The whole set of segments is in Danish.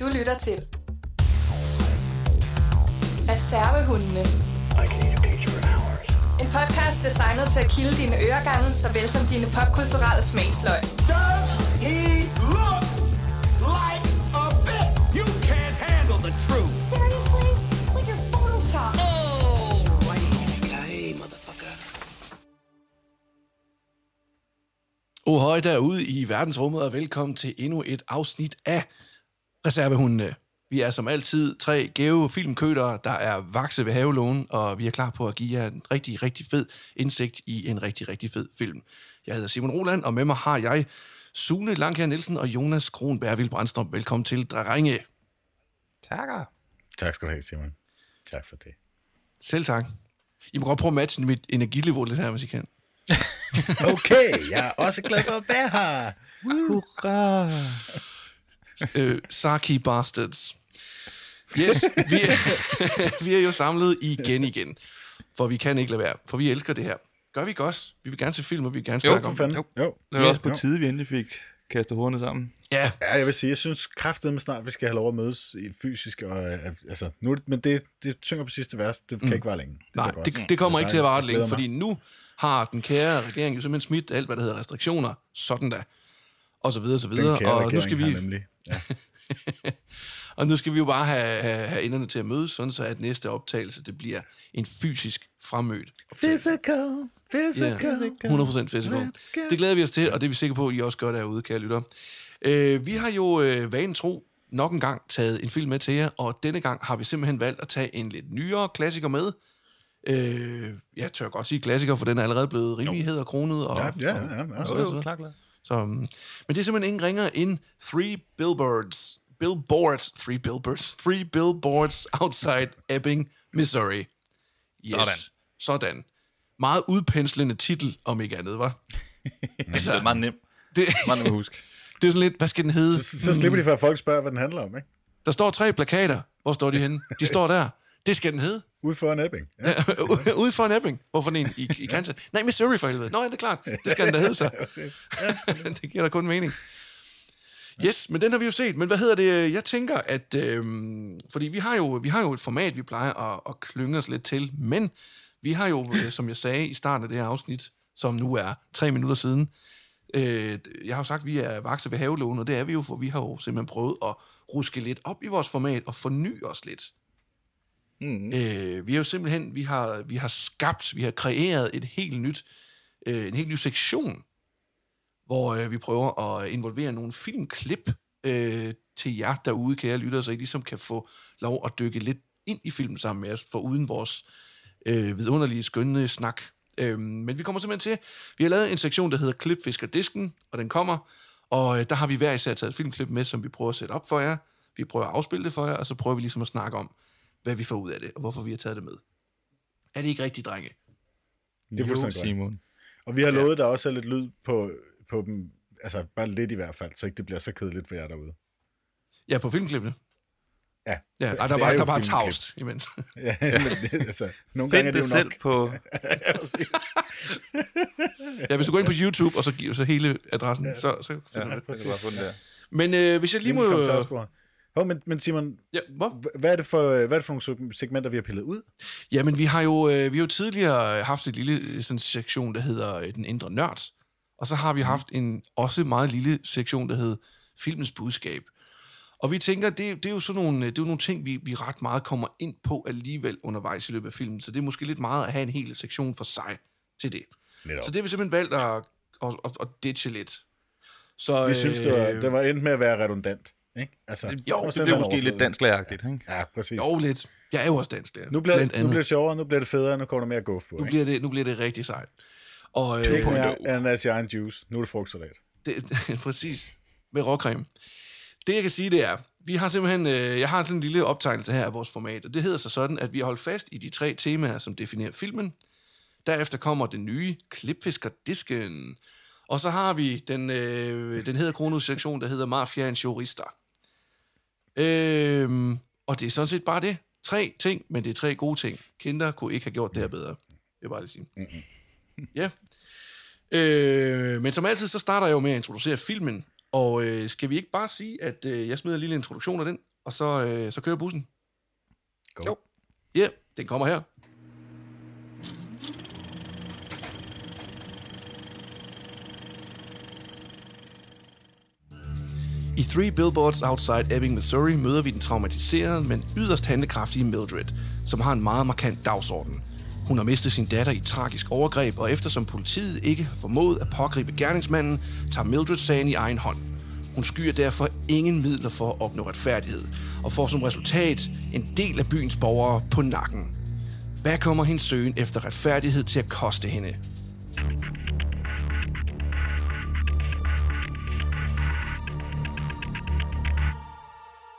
Du lytter til Reservehundene. En podcast designet til at kilde dine øregange, såvel som dine popkulturelle smagsløg. Does he look like a bit? You can't handle the truth. Seriously? It's like you're photoshopped. Ohøj derude i verdensrummet, og velkommen til endnu et afsnit af Reservehundene. Vi er som altid tre gæve filmkødere, der er vakse ved havelågen, og vi er klar på at give jer en rigtig, rigtig fed indsigt i en rigtig, rigtig fed film. Jeg hedder Simon Roland, og med mig har jeg Sune Langkær Nielsen og Jonas Kronberg Vildbrandstrøm. Velkommen til, drenge. Takker. Tak skal du have, Simon. Tak for det. Selv tak. I må godt prøve at matche mit energiniveau lidt her, hvis I kan. Okay, jeg er også glad for at være her. Hurra. Øh, Saki Bastards. Yes, vi er, vi er jo samlet igen igen, for vi kan ikke lade være, for vi elsker det her. Gør vi ikke også? Vi vil gerne se film, og vi vil gerne Jo, snakke For om fanden. Jo. Jo. Det er også på jo. tide, vi endelig fik kastet hovederne sammen. Ja, Ja, jeg vil sige, jeg synes kraftedeme snart, vi skal have lov at mødes i fysisk. Og, øh, altså, nu, er det- men det, det tynger på sidste vers. Det kan ikke være længe. Det nej, det, godt. det kommer ikke til at vare længe, fordi nu har den kære regering jo simpelthen smidt alt, hvad der hedder restriktioner, sådan da, og så videre, så Den videre, kære og nu skal vi, Nemlig. Ja. og nu skal vi jo bare have, have, have enderne til at mødes, sådan så at næste optagelse, det bliver en fysisk fremmødt. Physical, physical. Ja, 100% physical. Det glæder vi os til, og det er vi sikre på, at I også gør derude, kære lytter. Øh, vi har jo øh, vanen tro nok en gang taget en film med til jer, og denne gang har vi simpelthen valgt at tage en lidt nyere klassiker med. Øh, jeg tør godt sige klassiker, for den er allerede blevet rimelig hed og kronet. Og, Ja, ja, og, ja, ja. og så, Jo, så, jo, klar, klar. Så, um, men det er simpelthen ingen ringer end Three Billboards. Billboards. Three Billboards. Three Billboards Outside Ebbing, Missouri. Yes. Sådan. Sådan. Meget udpenslende titel, om ikke andet, var. Altså, det er meget nemt. Det, Meget nemt at huske. det er sådan lidt, hvad skal den hedde? Så, så slipper de for, at folk spørger, hvad den handler om, ikke? Der står tre plakater. Hvor står de henne? De står der. Det skal den hedde. Ude for en Ebbing. Ja. Ude for en Ebbing. Hvorfor en i, i Kansas? Nej, Missouri for helvede. Nå, ja, det er klart. Det skal den da hedde så. det giver da kun mening. Yes, men den har vi jo set. Men hvad hedder det? Jeg tænker, at... Øhm, fordi vi har, jo, vi har jo et format, vi plejer at, at klynge os lidt til. Men vi har jo, øh, som jeg sagde i starten af det her afsnit, som nu er tre minutter siden, øh, jeg har jo sagt, at vi er vakse ved havelågen, og det er vi jo, for vi har jo simpelthen prøvet at ruske lidt op i vores format og forny os lidt. Mm. Øh, vi har jo simpelthen, vi har, vi har skabt, vi har kreeret et helt nyt, øh, en helt ny sektion, hvor øh, vi prøver at involvere nogle filmklip øh, til jer derude, kære lyttere, så I ligesom kan få lov at dykke lidt ind i filmen sammen med os, for uden vores øh, vidunderlige, skønne snak. Øh, men vi kommer simpelthen til, vi har lavet en sektion, der hedder Klipfisker Disken, og den kommer, og øh, der har vi hver især taget et filmklip med, som vi prøver at sætte op for jer. Vi prøver at afspille det for jer, og så prøver vi ligesom at snakke om, hvad vi får ud af det, og hvorfor vi har taget det med. Er det ikke rigtigt, drenge? Det er fuldstændig godt. Simon. Og vi har lovet, der også er lidt lyd på, på dem. Altså, bare lidt i hvert fald, så ikke det bliver så kedeligt for jer derude. Ja, på filmklippene. Ja. Ja, ej, der var, er der var tavst imens. Ja, men det, altså, nogle gange Find er det det jo selv nok. på... Ja. Ja, hvis du går ind på YouTube, og så giver så hele adressen, så, så finder Ja, du det. bare der. Men øh, hvis jeg lige Lige må... Hov, men, men Simon, Ja, hvor? hvad er, det for, hvad er det for nogle segmenter, vi har pillet ud? Jamen, vi har jo, øh, vi har jo tidligere haft et lille øh, sådan, sektion, der hedder øh, Den Indre Nørd. Og så har vi haft en også meget lille sektion, der hedder Filmens Budskab. Og vi tænker, det, det er jo sådan nogle, øh, det er jo nogle ting, vi, vi ret meget kommer ind på alligevel undervejs i løbet af filmen. Så det er måske lidt meget at have en hel sektion for sig til det. Netop. Så det har vi simpelthen valgt at, at, at, at ditche lidt. Så, Vi synes, det var, øh, det var endt med at være redundant. Ikke? Altså, jo, det Det simpelthen bliver måske lidt dansklæreagtigt, ikke? Ja, præcis. Jo, lidt. Jeg er jo også dansk lærer. Nu bliver, nu bliver det sjovere, nu bliver det federe, nu kommer der mere guf på. nu, ikke? bliver det, nu bliver det rigtig sejt. Og, øh, Ikke mere ananas i juice. Nu er det frugtsalat. det, præcis. Med råcreme. Det, jeg kan sige, det er, vi har simpelthen, øh, jeg har sådan en lille optegnelse her af vores format, og det hedder så sådan, at vi har holdt fast i de tre temaer, som definerer filmen. Derefter kommer den nye klipfiskerdisken. Og så har vi den, øh, den hedder kronosektion, der hedder Mafiaens Jurister. Øhm, og det er sådan set bare det. Tre ting, men det er tre gode ting. Kinder kunne ikke have gjort det her bedre. Det jeg bare lige sige. Ja. Øh, men som altid, så starter jeg jo med at introducere filmen, Og øh, skal vi ikke bare sige, at øh, jeg smider en lille introduktion af den, og så, øh, så kører bussen? Go. Jo. Ja, yeah, den kommer her. I Three Billboards Outside Ebbing, Missouri møder vi den traumatiserede, men yderst handlekraftige Mildred, som har en meget markant dagsorden. Hun har mistet sin datter i et tragisk overgreb, og eftersom politiet ikke har formået at pågribe gerningsmanden, tager Mildred sagen i egen hånd. Hun skyer derfor ingen midler for at opnå retfærdighed, og får som resultat en del af byens borgere på nakken. Hvad kommer hendes søgen efter retfærdighed til at koste hende?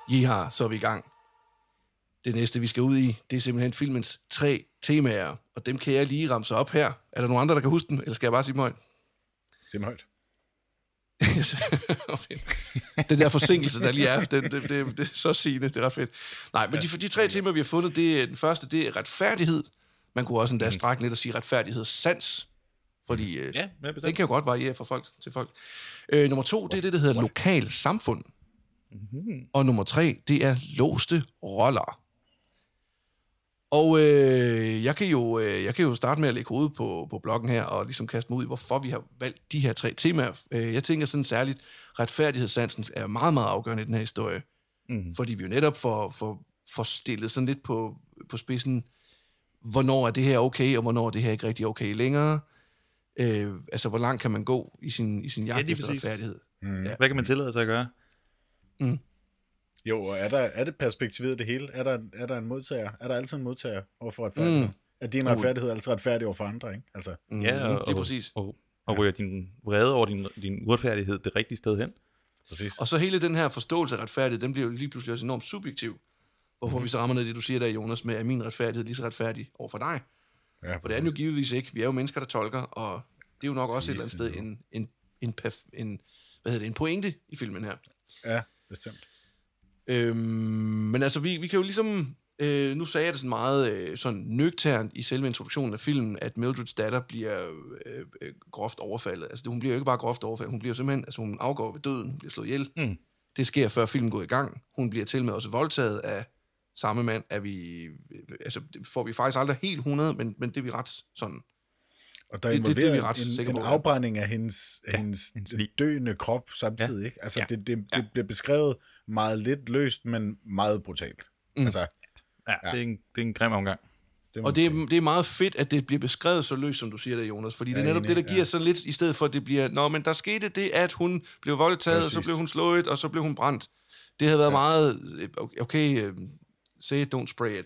Ja, så er vi i gang. Det næste, vi skal ud i, det er simpelthen filmens tre temaer, og dem kan jeg lige ramse op her. Er der nogen andre, der kan huske dem, eller skal jeg bare sige dem højt? Sig mig højt. Den der forsinkelse, der lige er, den, det, det, det er så sigende, det er ret fedt. Nej, men de, de tre temaer, vi har fundet, det er, den første, det er retfærdighed. Man kunne også endda strække lidt og sige retfærdighedssans, fordi øh, Ja, den kan jo godt variere fra folk til folk. Øh, nummer to, det er det, der hedder lokal samfund. Mm-hmm. Og nummer tre, det er låste roller. Og øh, jeg, kan jo, øh, jeg kan jo starte med at lægge hovedet på, på bloggen her, og ligesom kaste mig ud i, hvorfor vi har valgt de her tre temaer. Øh, jeg tænker sådan særligt, retfærdighedssansen er meget, meget afgørende i den her historie. Mm. Fordi vi jo netop får, får, får stillet sådan lidt på, på spidsen, hvornår er det her okay, og hvornår er det her ikke rigtig okay længere. Øh, altså, hvor langt kan man gå i sin, i sin jagt lige efter retfærdighed. Hvad kan man tillade sig at gøre? Jo, og er, der, er det perspektivet det hele? Er der, er der en modtager? Er der altid en modtager overfor retfærdighed? Mm. Er din retfærdighed altid retfærdig overfor andre, ikke? Altså, Mm, Ja, og, det er præcis. Og, og, og ryger din vrede over din, din uretfærdighed det rigtige sted hen? præcis. Og så hele den her forståelse af retfærdighed, den bliver jo lige pludselig også enormt subjektiv. Hvorfor vi så rammer ned i det, du siger der, Jonas, med, at min retfærdighed er lige så retfærdig over for dig. Ja, For det er den jo givetvis ikke. Vi er jo mennesker, der tolker, og det er jo nok også et eller andet sted en, en, en, perf, en, hvad hedder det, en pointe i filmen her. Ja, bestemt. Øhm, men altså, vi, vi kan jo ligesom... Øh, nu sagde jeg det sådan meget øh, sådan nøgternt i selve introduktionen af filmen, at Mildreds datter bliver øh, øh, groft overfaldet. Altså, hun bliver jo ikke bare groft overfaldet, hun bliver simpelthen... Altså, hun afgår ved døden, hun bliver slået ihjel. Mm. Det sker, før filmen går i gang. Hun bliver til med også voldtaget af samme mand. Er vi, altså, det får vi faktisk aldrig helt 100, men, men det er vi ret sådan... Og der Det- det- det er vi ret en, sikre en på, afbrænding af hendes, ja, hendes, hendes døende krop samtidig, ja. ikke? Altså, Ja. det, det, det Ja. bliver beskrevet meget lidt løst, men meget brutalt. Mm. Altså, Ja, ja. Det, er en, det er en grim omgang. det Og det er, det er meget fedt, at det bliver beskrevet så løst, som du siger det, Jonas. Fordi det er Ja, netop enig, det, der giver ja. sådan lidt, i stedet for at det bliver, nå, men der skete det, at hun blev voldtaget, og så blev hun slået, og så blev hun brændt. Det havde været ja. meget, øh, okay, uh, say it, don't spray it.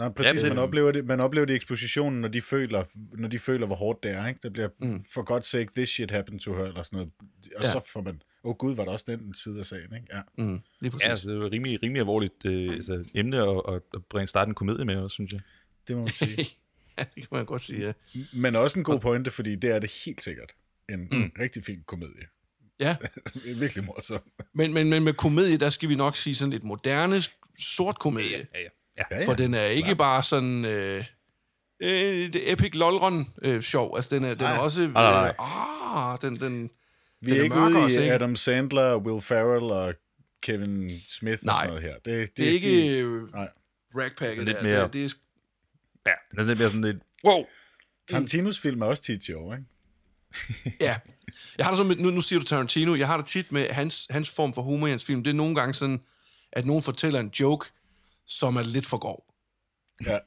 Nej, præcis. det- man, oplever det, man oplever det i ekspositionen, når de føler, når de føler hvor hårdt det er. Ikke? Der bliver, mm. for godt sake, this shit happened to her, eller sådan noget. Og Ja. så får man, åh oh, gud, var der også den side af sagen, ikke? Ja. Mm, lige præcis. Ja, altså, det er et rimelig, rimelig alvorligt øh, altså, emne at, at, at bringe starte en komedie med også, synes jeg. Det må man sige. ja, det kan man godt sige, ja. Men også en god pointe, fordi det er det helt sikkert. En mm. rigtig fin komedie. ja. Virkelig morsom. Men, men, men med komedie, der skal vi nok sige sådan lidt moderne, sort komedie. Ja, ja. Ja. For den er ikke bare sådan... Øh, øh, det epic lolron øh, sjov. Altså, den er, den er også... Øh, Nej, nej, ah, den, den, Vi den er ikke ude også, i ikke? Adam Sandler, Will Ferrell og Kevin Smith Nej. og sådan noget her. Det, det, det er ikke øh, Nej. rackpacket Så lidt der. mere- Det, det er, ja den er sådan lidt mere sådan lidt, wow! Tarantinos film er også tit sjov, ikke? ja. Jeg har det sådan med, nu, nu siger du Tarantino, jeg har det tit med hans, hans form for humor i hans film. Det er nogle gange sådan, at nogen fortæller en joke, som er lidt for grov. Ja.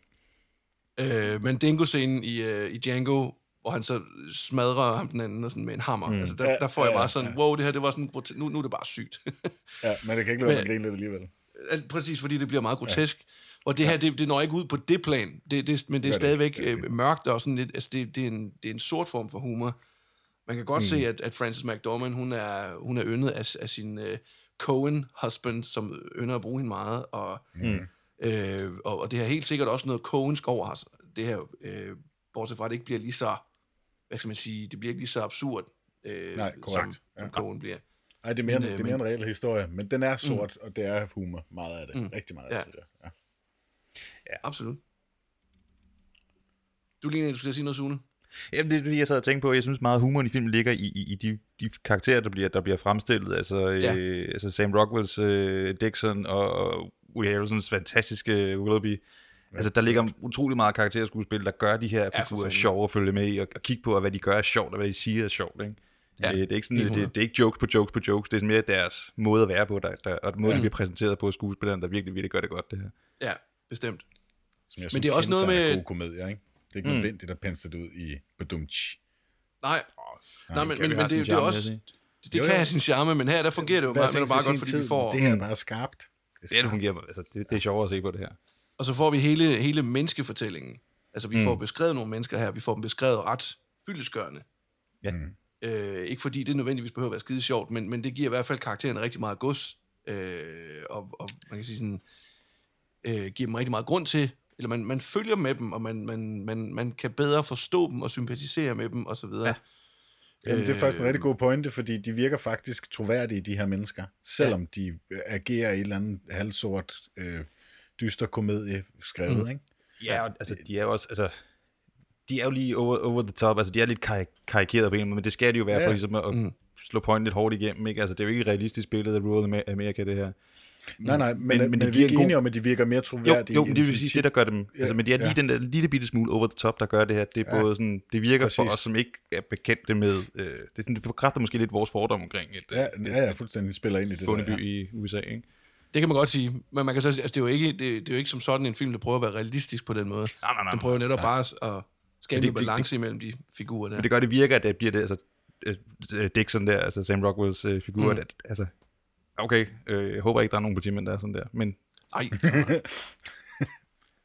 Øh, men Dingo-scenen i, øh, i Django, hvor han så smadrer ham den anden og sådan med en hammer. Mm. Altså, der, Ja, der får jeg ja, bare sådan, ja. wow, det her, det var sådan, nu, nu er det bare sygt. ja, men det kan ikke lade mig lidt alligevel. Al- Præcis, fordi det bliver meget grotesk. Ja. Og det her, det, det når ikke ud på det plan, det, det, men det er det stadigvæk det det øh, mørkt og sådan lidt, altså det, det, er en, det er en sort form for humor. Man kan godt mm. se, at, at Frances McDormand, hun er, hun er yndet af, af sin uh, Cohen-husband, som ynder at bruge hende meget, og, mm. Øh, og, og det har helt sikkert også noget Cohensk over os. Det her, øh, bortset fra, at det ikke bliver lige så, hvad skal man sige, det bliver ikke lige så absurd, øh, Nej, korrekt. som, Ja. Cohen bliver. Ej, det er mere, Men, øh, det er mere men- en reel historie, men den er sort, mm. og det er humor, meget af det. Mm. Rigtig meget af Ja. det, der. Ja. Absolut. Du ligner, du skal sige noget, Sune. Jamen, det er fordi, jeg sad og tænkte på, jeg synes meget, humoren i filmen ligger i, i, i de, de karakterer, der bliver, der bliver fremstillet. Altså, Ja. øh, altså Sam Rockwells øh, Dixon og Woody Harrelsons fantastiske Willoughby. Altså, der ligger utrolig meget karakterskuespil, der gør de her Ja, figurer fanden. sjove at følge med i, og, og kigge på, og hvad de gør er sjovt, og hvad de siger er sjovt, ikke? Ja, Ja, det, det, er ikke sådan, det, 100. det, er ikke jokes på jokes på jokes, det er mere deres måde at være på, der, der, og den måde, ja. de bliver præsenteret på af skuespillerne, der virkelig, virkelig gør det godt, det her. Ja, bestemt. Som jeg Men det er også noget med- gode komedier, ikke? Det er ikke mm. nødvendigt at pensle det ud i bedumtsch. Nej, nej men, men, det men har det, det, er også... Det, det Jo, kan jo. have sin charme, men her der fungerer det jo bare, men er bare godt, fordi tid. vi får... Det her er bare skarpt. Det er Ja, det fungerer, altså, det, det er sjovere at se på det her. Og så får vi hele, hele menneskefortællingen. Altså, vi. Mm. får beskrevet nogle mennesker her, vi får dem beskrevet ret fyldeskørende. Ja. Mm. Øh, ikke fordi det nødvendigvis behøver at være skide sjovt, men, men det giver i hvert fald karakteren rigtig meget gods. Øh, og, og man kan sige sådan, øh, giver dem rigtig meget grund til, eller man, man følger med dem, og man, man, man, man kan bedre forstå dem og sympatisere med dem, osv. Ja. Jamen, det er faktisk en Øh, rigtig god pointe, fordi de virker faktisk troværdige, de her mennesker. Selvom ja. de øh, agerer i et eller andet halvsort, øh, dyster komedie skrevet, mm. ikke? Ja, og, altså, de er jo også, altså, de er jo lige over, over the top, altså, de er lidt karik- karikeret på en måde, men det skal de jo være, Ja. for ligesom at, mm. slå pointen lidt hårdt igennem, ikke? Altså, det er jo ikke et realistisk billede af Rural Amer- Amerika, det her. Nej, nej, men, men, men, men det vi er ikke enige om, at de virker mere Jo, troværdige. jo, men det vil sige, det der gør dem, Ja, altså, men det er lige ja. den der lille bitte smule over the top, der gør det her, det er Ja. både sådan, det virker Præcis. for os, som ikke er bekendte med, øh, det, er sådan, det bekræfter måske lidt vores fordom omkring et, Ja, et, ja, ja, fuldstændig spiller ind i det der. Ja. i USA, ikke? Det kan man godt sige, men man kan så sige, altså, det, er jo ikke, det, det er jo ikke som sådan en film, der prøver at være realistisk på den måde. Nej, nej, nej. Den prøver netop bare at skabe det- en det- balance imellem de figurer der. Men det gør, det virker, at det bliver det, altså, øh, Dixon der, altså Sam Rockwells øh, figur, Mm. mm. at, altså, okay, øh, jeg håber ikke, der er nogen politimænd, der er sådan der, men Nej,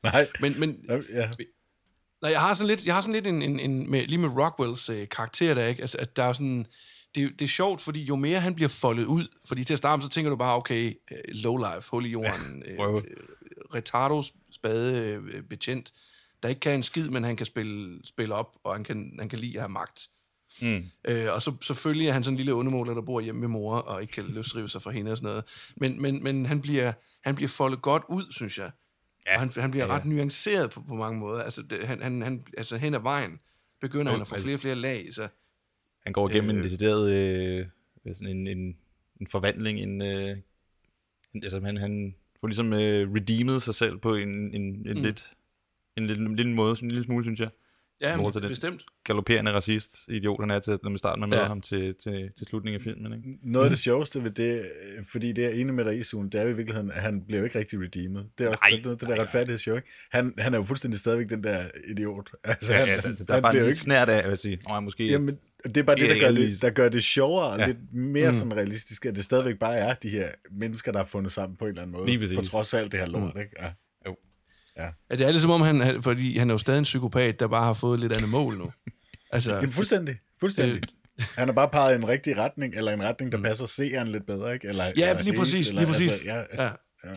Nej, men, men ja, Nej, jeg har sådan lidt, jeg har sådan lidt en, en, en med, lige med Rockwells øh, karakter der, ikke? Altså, at der er sådan, det, det er sjovt, fordi jo mere han bliver foldet ud, fordi til at starte så tænker du bare, okay, øh, low life, hul i jorden, ja, røve. øh, retardos spade øh, betjent, der ikke kan en skid, men han kan spille, spille op, og han kan, han kan lide at have magt. Mm. Øh, og så selvfølgelig er han sådan en lille ondemåler, der bor hjemme med mor, og ikke kan løsrive sig fra hende og sådan noget. Men, men, men han, bliver, han bliver foldet godt ud, synes jeg. Ja, og han, han bliver ja, ja. ret nuanceret på, på mange måder. Altså, det, han, han, han, altså hen ad vejen begynder han at få altså- flere og flere lag. Så, han går igennem øh, en decideret, øh, sådan en, en, en forvandling, en, øh, altså han, han får ligesom øh, redeemet sig selv på en, en, en Mm. lidt, en lille, lille måde, en lille smule, synes jeg. Ja, men, til bestemt. Galopperende racist, idiot han er til, når man starter med Ja. ham til, til, til slutningen af filmen, ikke? noget af det sjoveste ved det, øh, fordi det er enig med dig i det er jo i virkeligheden, at han bliver jo ikke rigtig redeemed. Det er også Nej, det, det, nej, der nej. retfærdighedsshow, ikke? Han, han er jo fuldstændig stadigvæk den der idiot. Altså, Ja, han, ja, han, altså, der er han bare en jo lille ikke snært af, jeg vil sige, Nå, måske, Jamen, det er bare det, er der gør, det, der gør det sjovere og Ja. lidt mere Mm. sådan realistisk, at det stadigvæk bare er de her mennesker, der er fundet sammen på en eller anden måde. På trods af alt det her lort, ikke? Ja. Ja, det er lidt som om, han, fordi han er jo stadig en psykopat, der bare har fået lidt andet mål nu. Altså, Jamen, fuldstændig. Fuldstændig. Han har bare peget i en rigtig retning, eller en retning, der passer seeren lidt bedre, ikke? Eller, Mm. ja, eller lige Hayes, præcis, eller, lige præcis. Altså, ja, ja. ja.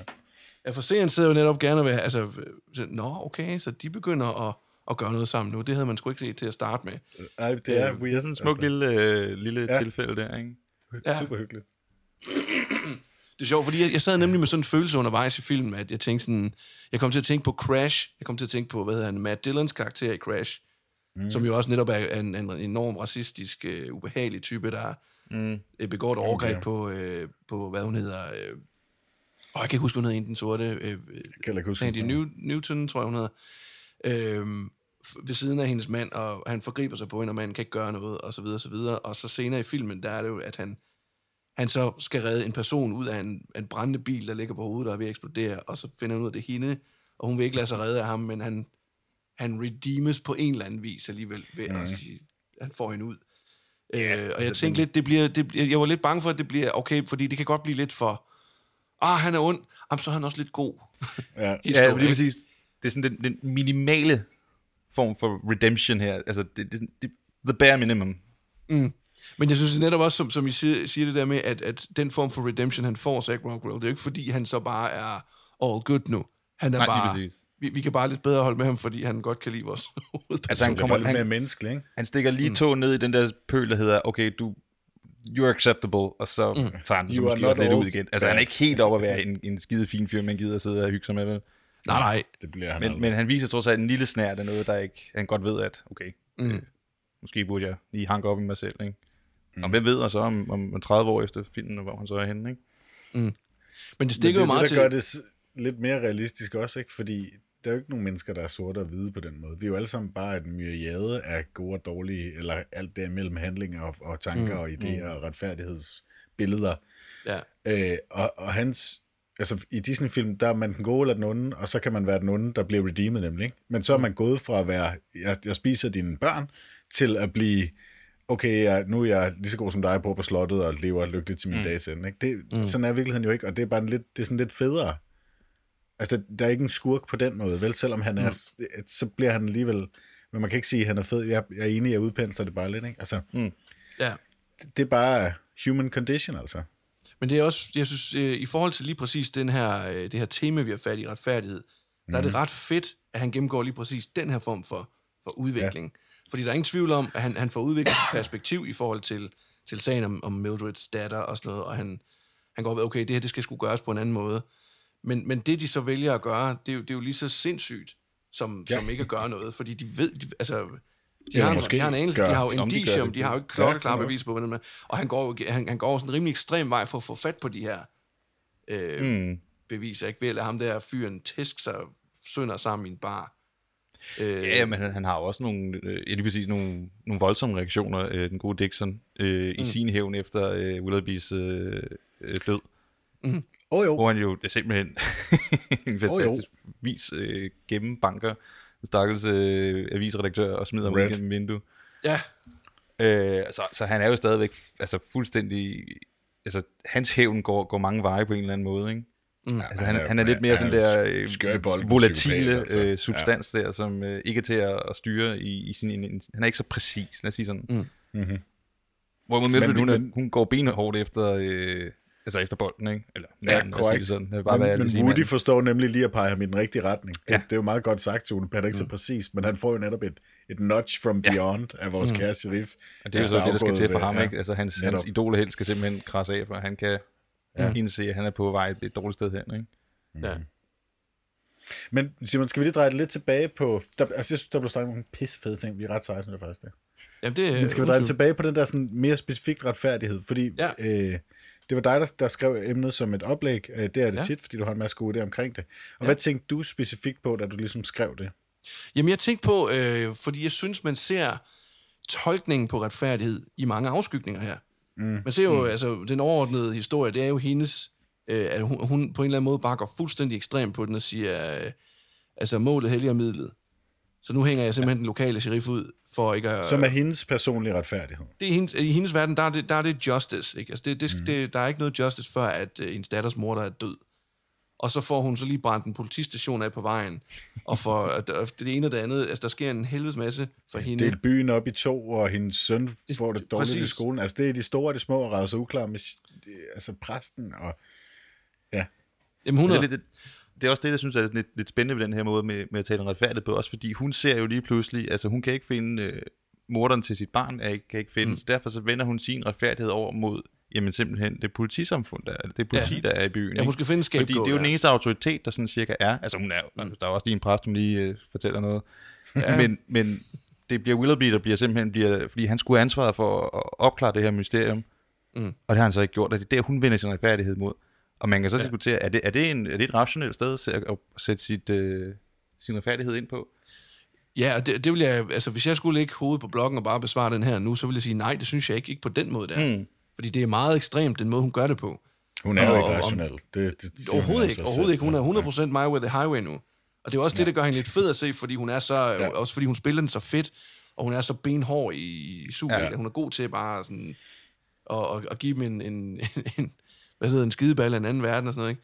Ja, for serien sidder jo netop gerne ved, altså, så, nå, okay, så de begynder at, at gøre noget sammen nu. Det havde man sgu ikke set til at starte med. Ej, det er Øh, weird. det er sådan smukt lille, øh, lille Ja. ja. tilfælde der, ikke? Ja. Super hyggeligt. Det er sjovt, fordi jeg, jeg sad nemlig med sådan en følelse undervejs i filmen, at jeg tænkte sådan, jeg kom til at tænke på Crash, jeg kom til at tænke på, hvad hedder han, Matt Dillons karakter i Crash, mm. som jo også netop er en, en enorm racistisk, uh, ubehagelig type, der Mm. uh, begår et overgreb Okay. på, uh, på, hvad hun hedder, uh, åh, jeg kan ikke huske, hun hedder, den sorte, uh, Kan jeg huske. Sandy New, Newton, tror jeg, hun hedder, f- ved siden af hendes mand, og han forgriber sig på hende, og manden kan ikke gøre noget, og så videre, og så videre. Og så senere i filmen, der er det jo, at han, han så skal redde en person ud af en, en brændende bil, der ligger på hovedet, der er ved at eksplodere, og så finder han ud af, det hende, og hun vil ikke lade sig redde af ham, men han, han redeemes på en eller anden vis alligevel, ved mm. at sige, han får hende ud. Øh, og jeg altså, tænkte lidt, det bliver, det jeg var lidt bange for, at det bliver, okay, fordi det kan godt blive lidt for, ah, han er ond, Jamen, så er han også lidt god. Ja. Ja, lige præcis. Det er sådan den, den minimale form for redemption her. Altså, det, det, det, the bare minimum. Men jeg synes netop også, som, som I siger, siger det der med, at, at den form for redemption, han får, Zack Rockwell, det er jo ikke fordi, han så bare er all good nu. Han er Nej, bare, vi, vi kan bare lidt bedre holde med ham, fordi han godt kan lide vores hovedperson. Altså, han kommer, lidt mere menneskelig, ikke? han stikker lige tåen ned i den der pøl, der hedder, okay, du, you're acceptable, og så mm. tager han så måske lidt ud igen. Altså, han er ikke helt op at være en, en skide fin fyr, man gider at sidde og hygge sig med, vel? nej, nej. Det bliver han Men, aldrig. men han viser trods alt en lille snært af noget, der ikke, han godt ved, at okay, mm. måske burde jeg lige hanke op i mig selv, ikke? Mm. Og hvem ved så om, om, om 30 år efter filmen, hvor han så er henne, ikke? Men det Men stikker det jo meget det, til... der gør det lidt mere realistisk også, ikke? Fordi der er jo ikke nogen mennesker, der er sorte og hvide på den måde. Vi er jo alle sammen bare et myriade af gode og dårlige, eller alt det mellem handlinger og, og tanker mm. og idéer og retfærdighedsbilleder. Ja. Øh, og, og hans, altså i Disney-film, der er man den gode eller den onde, og så kan man være den onde, der bliver redeemed nemlig. Ikke? Men så er man gået fra at være, jeg, jeg spiser dine børn, til at blive, okay, jeg, nu er jeg lige så god som dig på på slottet, og lever lykkeligt til min mm. dages ende. Ikke? Det, mm. Sådan er virkeligheden jo ikke, og det er bare en lidt, det er sådan lidt federe. Altså, der, der er ikke en skurk på den måde, vel? Selvom han er, mm. så bliver han alligevel, men man kan ikke sige, at han er fed. Jeg, jeg er enig, jeg udpensler det bare lidt, ikke? Altså, mm. Ja. det, det er bare human condition, altså. Men det er også, jeg synes, øh, i forhold til lige præcis den her, øh, det her tema, vi har fat i, retfærdighed, der er det ret fedt, at han gennemgår lige præcis den her form for, for udvikling. Ja. Fordi der er ingen tvivl om, at han, han får udviklet sit perspektiv i forhold til, til sagen om, om Mildreds datter og sådan noget, og han, han går ved, okay, det her det skal sgu gøres på en anden måde. Men, men det, de så vælger at gøre, det er jo, det er jo lige så sindssygt, som, ja. Ja. som ikke at gøre noget, fordi de ved, de, altså, de Ja, har, måske de har en anelse, gør. de har jo de indicium, det. de har jo ikke Ja, klokkeklare det kan bevis på, hvordan man, og han går, han, han går sådan en rimelig ekstrem vej for at få fat på de her øh, Mm. beviser, ikke? Ved at lade ham der fyren tæsk sig sønder sammen i en bar. Øh, Ja, men han, han har jo også nogle, øh, lige præcis nogle, nogle voldsomme reaktioner, øh, den gode Dixon, øh, i Mm. sin hævn efter øh, Willoughbys øh, øh, død. Åh oh, jo, Hvor han jo simpelthen en fantastisk vis øh, gennembanker en stakkels øh, avisredaktør og smider ham ud gennem vindue. ja, Øh, så, så han er jo stadigvæk altså fuldstændig... Altså, hans hævn går, går mange veje på en eller anden måde, ikke? Mm. Altså, han, han er lidt mere sådan der øh, i bolden, volatile altså. øh, substans der, som øh, ikke er til at, at styre i, i sin... en- Han er ikke så præcis, lad os sige sådan. Mm. Mhm. Hvorimod Mildred, hun, men- hun går benhårdt efter... Øh, altså efter bolden, ikke? Eller os sige korrekt. det sådan. Det bare, Men, hvad men sige, Woody forstår nemlig lige at pege ham i den rigtige retning. Det, Ja. det er jo meget godt sagt til Ole, han er ikke så præcis, men han får jo netop et, et notch from beyond af vores kære sheriff. Og det er jo så det, der skal til for ham, ja. ikke? Altså, hans, idole skal simpelthen krasse af, for han kan ja. indse, at han er på vej et, dårligt sted hen, ikke? ja. Men Simon, skal vi lige dreje det lidt tilbage på... Der, altså, jeg synes, der blev snakket om nogle pissefede ting. Vi er ret seje, synes jeg faktisk. Det. Jamen, det Men skal vi dreje det tilbage på den der sådan, mere specifik retfærdighed? Fordi Ja. øh, det var dig, der, der skrev emnet som et oplæg. Øh, det er det ja. tit, fordi du har en masse gode idéer omkring det. Og ja. hvad tænkte du specifikt på, da du ligesom skrev det? Jamen, jeg tænkte på, øh, fordi jeg synes, man ser tolkningen på retfærdighed i mange afskygninger her. Mm. Man ser jo, mm. altså, den overordnede historie, det er jo hendes, øh, at hun, hun på en eller anden måde bare går fuldstændig ekstrem på den og siger, øh, altså, målet helliger midlet. Så nu hænger jeg simpelthen ja. den lokale sheriff ud, for ikke at... Som er hendes personlige retfærdighed. det er hendes, I hendes verden, der er det, der er det justice. Ikke? Altså det, det, mm. det, der er ikke noget justice, før at uh, hendes datters mor der er død. Og så får hun så lige brændt en politistation af på vejen. Og for det, det ene og det andet, altså der sker en helvedes masse for hende. Delt byen op i to, og hendes søn får det dårligt præcis. i skolen. Altså, det er de store og de små, og raser uklar med altså, præsten. Og, Jamen, hun Det er, er, lidt, det er også det, jeg synes er lidt, lidt spændende ved den her måde med, med at tale om retfærdighed på, også fordi hun ser jo lige pludselig, altså hun kan ikke finde øh, morderen til sit barn, er ikke, kan ikke finde, mm. så derfor så vender hun sin retfærdighed over mod, jamen simpelthen det politisamfund, der er, det politi, Ja. der er i byen. ja, hun skal finde en Fordi scapegoat. det er jo den ja. eneste autoritet, der sådan cirka er. Altså hun er, mm. der er også lige en præst, som lige øh, fortæller noget. Ja. Men, men det bliver Willoughby, der bliver simpelthen, bliver, fordi han skulle have ansvaret for at opklare det her mysterium. Mm. Og det har han så ikke gjort, og det er der, hun vender sin retfærdighed mod. Og man kan så Ja. diskutere, er det, er, det en, er det et rationelt sted at, at sætte sit, øh, sin retfærdighed ind på? Ja, og det, det vil jeg, altså hvis jeg skulle lægge hovedet på blokken og bare besvare den her nu, så vil jeg sige, nej, det synes jeg ikke, ikke på den måde der. Mm. Fordi det er meget ekstremt, den måde hun gør det på. hun er jo Og- ikke og- om- rationel. Det, det, hun Overhovedet også ikke, overhovedet ikke. Hun er Ja. 100% my way the highway nu. Og det er også det, der gør hende lidt fed at se, fordi hun er så, ja. også fordi hun spiller den så fedt, og hun er så benhård i, i Super. Ja. Ja. Hun er god til bare sådan, at, at, at give dem en, en, en, hvad hedder en skideball af en anden verden og sådan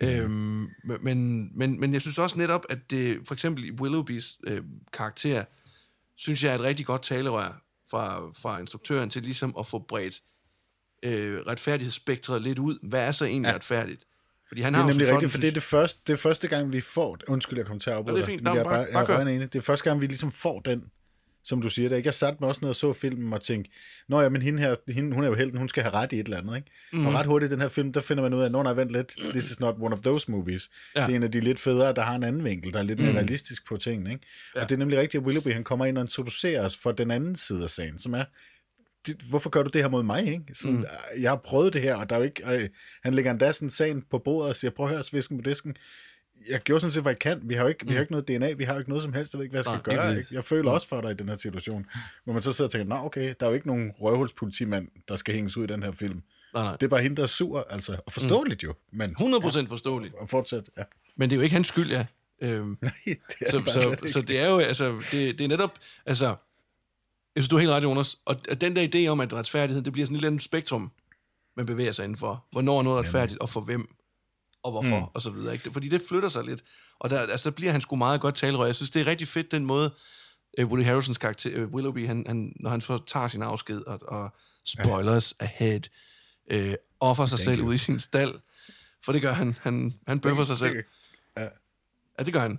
noget, ikke? øhm, men, men, men jeg synes også netop, at det, for eksempel i Willoughbys øh, karakter, synes jeg er et rigtig godt talerør fra, fra instruktøren til ligesom at få bredt øh, retfærdighedsspektret lidt ud. Hvad er så egentlig ja. Retfærdigt? Fordi han Det er har nemlig sådan, rigtigt, for det er det første, det er første gang, vi får... Undskyld, jeg kom til at afbryde det er dig, Nå, jeg bare- bare, jeg er enig. Det er første gang, vi ligesom får den som du siger det. Ikke? Jeg satte mig også ned og så filmen og tænkte, nå ja, men hende her, hende, hun er jo helten, hun skal have ret i et eller andet. Ikke? Mm. Og ret hurtigt i den her film, der finder man ud af, nå nej, vent lidt, this is not one of those movies. Ja. Det er en af de lidt federe, der har en anden vinkel, der er lidt mere realistisk på tingene. Ikke? Ja. Og det er nemlig rigtigt, at Willoughby han kommer ind og introducerer os for den anden side af sagen, som er, det, hvorfor gør du det her mod mig? Ikke? Sådan, mm. Jeg har prøvet det her, og der er jo ikke, øh, han lægger endda sådan sagen på bordet og siger, prøv at høre, svisken på disken. Jeg gjorde sådan set, hvad jeg kan. Vi har jo ikke, mm. vi har ikke noget DNA, vi har jo ikke noget som helst, jeg ved ikke, hvad jeg skal Nej, gøre. ikke? Jeg føler også for dig i den her situation. Hvor man så sidder og tænker, nå okay, der er jo ikke nogen røvhulspolitimand, der skal hænges ud i den her film. Nej, nej. Det er bare hende, der er sur, altså. Og forståeligt jo, men 100% forståeligt. og fortsæt, ja. Men det er jo ikke hans skyld, ja. Øhm, Nej, det er så, det så, så ikke. det er jo, altså, det, det er netop, altså, jeg synes, du er helt ret, Jonas, og, den der idé om, at retfærdighed, det bliver sådan et andet spektrum, man bevæger sig indenfor. Hvornår er noget retfærdigt, og for hvem, og hvorfor, mm. og så videre. Ikke? Fordi det flytter sig lidt, og der, altså, der bliver han sgu meget godt talerør. Jeg synes, det er rigtig fedt, den måde, uh, Woody Harrelsons karakter, uh, Willoughby, han, han, når han så tager sin afsked, og, og spoilers ja. ahead, uh, offer sig selv ud i sin stald, for det gør han. Han, han bøffer sig selv. Ja, det gør han.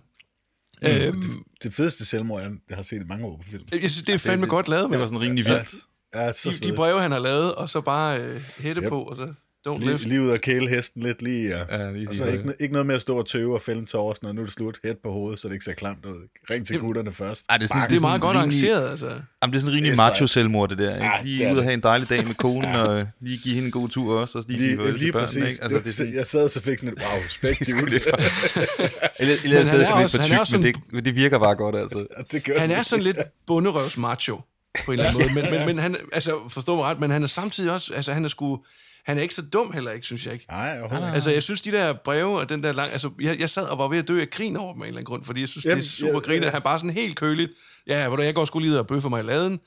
Mm. Øhm, Det, det fedeste selvmord, jeg jeg har set i mange år på film. jeg synes, det er fandme godt lavet, Det var sådan rimelig vildt. Ja, så de, de breve, han har lavet, og så bare øh, hætte Yep. på, og så don't Lige, lift. lige ud og kæle hesten lidt lige, ja. Ja, lige og så sige ikke, ikke noget med at stå og tøve og fælde en tår, sådan. Nu er det slut. Hæt på hovedet, så det ikke ser klamt ud. Ring til Jamen, gutterne først. Ej, det er sådan, Det er meget sådan godt rimelig- arrangeret, altså. Jamen, det er sådan rimelig Det er sejt. macho-selvmord, det der. Ikke? Ja, Lige det er ud og det. have en dejlig dag med konen, og lige give hende en god tur også, og lige, sige Lige, farvel lige til børnene. præcis. Ikke? Altså, det sådan, Jeg sad og så fik sådan et, wow, spæk, det, det det, er eller, eller han stedet er også- for han er tyk, men det, det virker bare godt, altså. det Han det. er sådan lidt bunderøvs macho, på en eller anden måde. Men, men, men han, altså, forstå mig ret, men han er samtidig også, altså han er sgu, han er ikke så dum heller ikke, synes jeg ikke. Nej, overhovedet. Altså, jeg synes, de der breve og den der lang... Altså, jeg, jeg sad og var ved at dø af grin over dem af en eller anden grund, fordi jeg synes, Jamen, det er super ja, griner. ja. Han er bare sådan helt køligt. Ja, hvor jeg går sgu lige ud og bøffer mig i laden.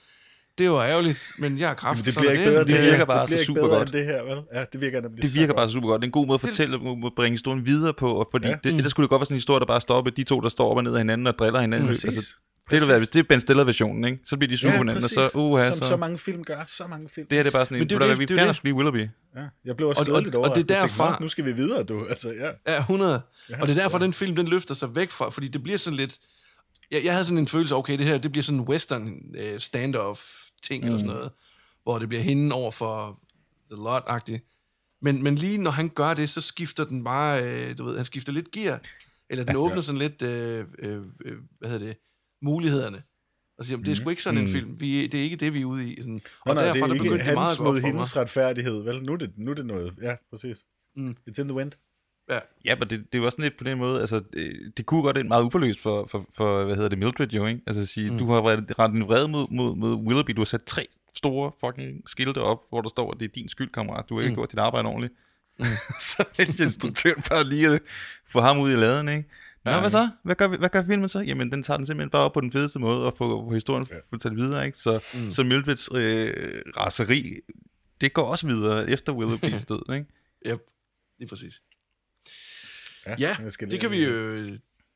Det var ærgerligt, men jeg har kraft. Men det bliver er ikke bedre, det det, virker bare det bliver så ikke super bedre godt. end det her, vel? Ja, det virker nemlig Det så virker bare super godt. Det er en god måde at fortælle, at bringe historien videre på, og fordi Ja. det, ellers skulle det godt være sådan en historie, der bare stopper de to, der står op og ned af hinanden og driller hinanden. Præcis. Altså, det vil være, hvis det er Ben Stiller-versionen, ikke? så bliver de sure på hinanden, og så, uha, Som så, så mange film gør, så mange film. det her det er bare sådan en, Men det er det- vi det er jo fjerner lige Willoughby. Ja, jeg blev også Og- og- glædeligt og det er. Jeg tænkte, derfra- "Nå, Nu skal vi videre, du. Altså, ja. Ja, 100. Ja, og det er derfor, ja. den film, den løfter sig væk fra, fordi det bliver sådan lidt... Jeg, jeg havde sådan en følelse, okay, det her, det bliver sådan en western uh, standoff-ting mm. eller sådan noget, hvor det bliver hende over for The Lot-agtigt. Men, men lige når han gør det, så skifter den bare, øh, du ved, han skifter lidt gear, eller den åbner sådan lidt, øh, øh, øh, hvad hedder det, mulighederne. Og siger, det er sgu ikke sådan en film. Vi, det er ikke det, vi er ude i. Sådan. Og nej, derfor det er der ikke begyndte det meget mod for mig. hendes retfærdighed, vel? Nu er det, nu er det noget. Ja, præcis. Mm. It's in the wind. Ja. Ja, men det, det var sådan lidt på den måde, altså, det, det kunne godt være meget uforløst for, for, for, hvad hedder det, Mildred jo, ikke? Altså at sige, mm. du har været ret en vrede mod, mod, mod Willoughby, du har sat tre store fucking skilte op, hvor der står, at det er din skyld, kammerat, du har ikke mm. gjort dit arbejde ordentligt. Mm. så vælger instruktøren bare lige at få ham ud i laden, ikke? Nå, Ja, hvad så? Hvad gør, vi- hvad gør filmen så? Jamen, den tager den simpelthen bare op på den fedeste måde, og får, får historien ja. fortalt videre, ikke? Så, mm. så Mildreds øh, raseri, det går også videre efter Willoughbys død, ikke? Yep, lige præcis. Ja, skal det kan vi jo...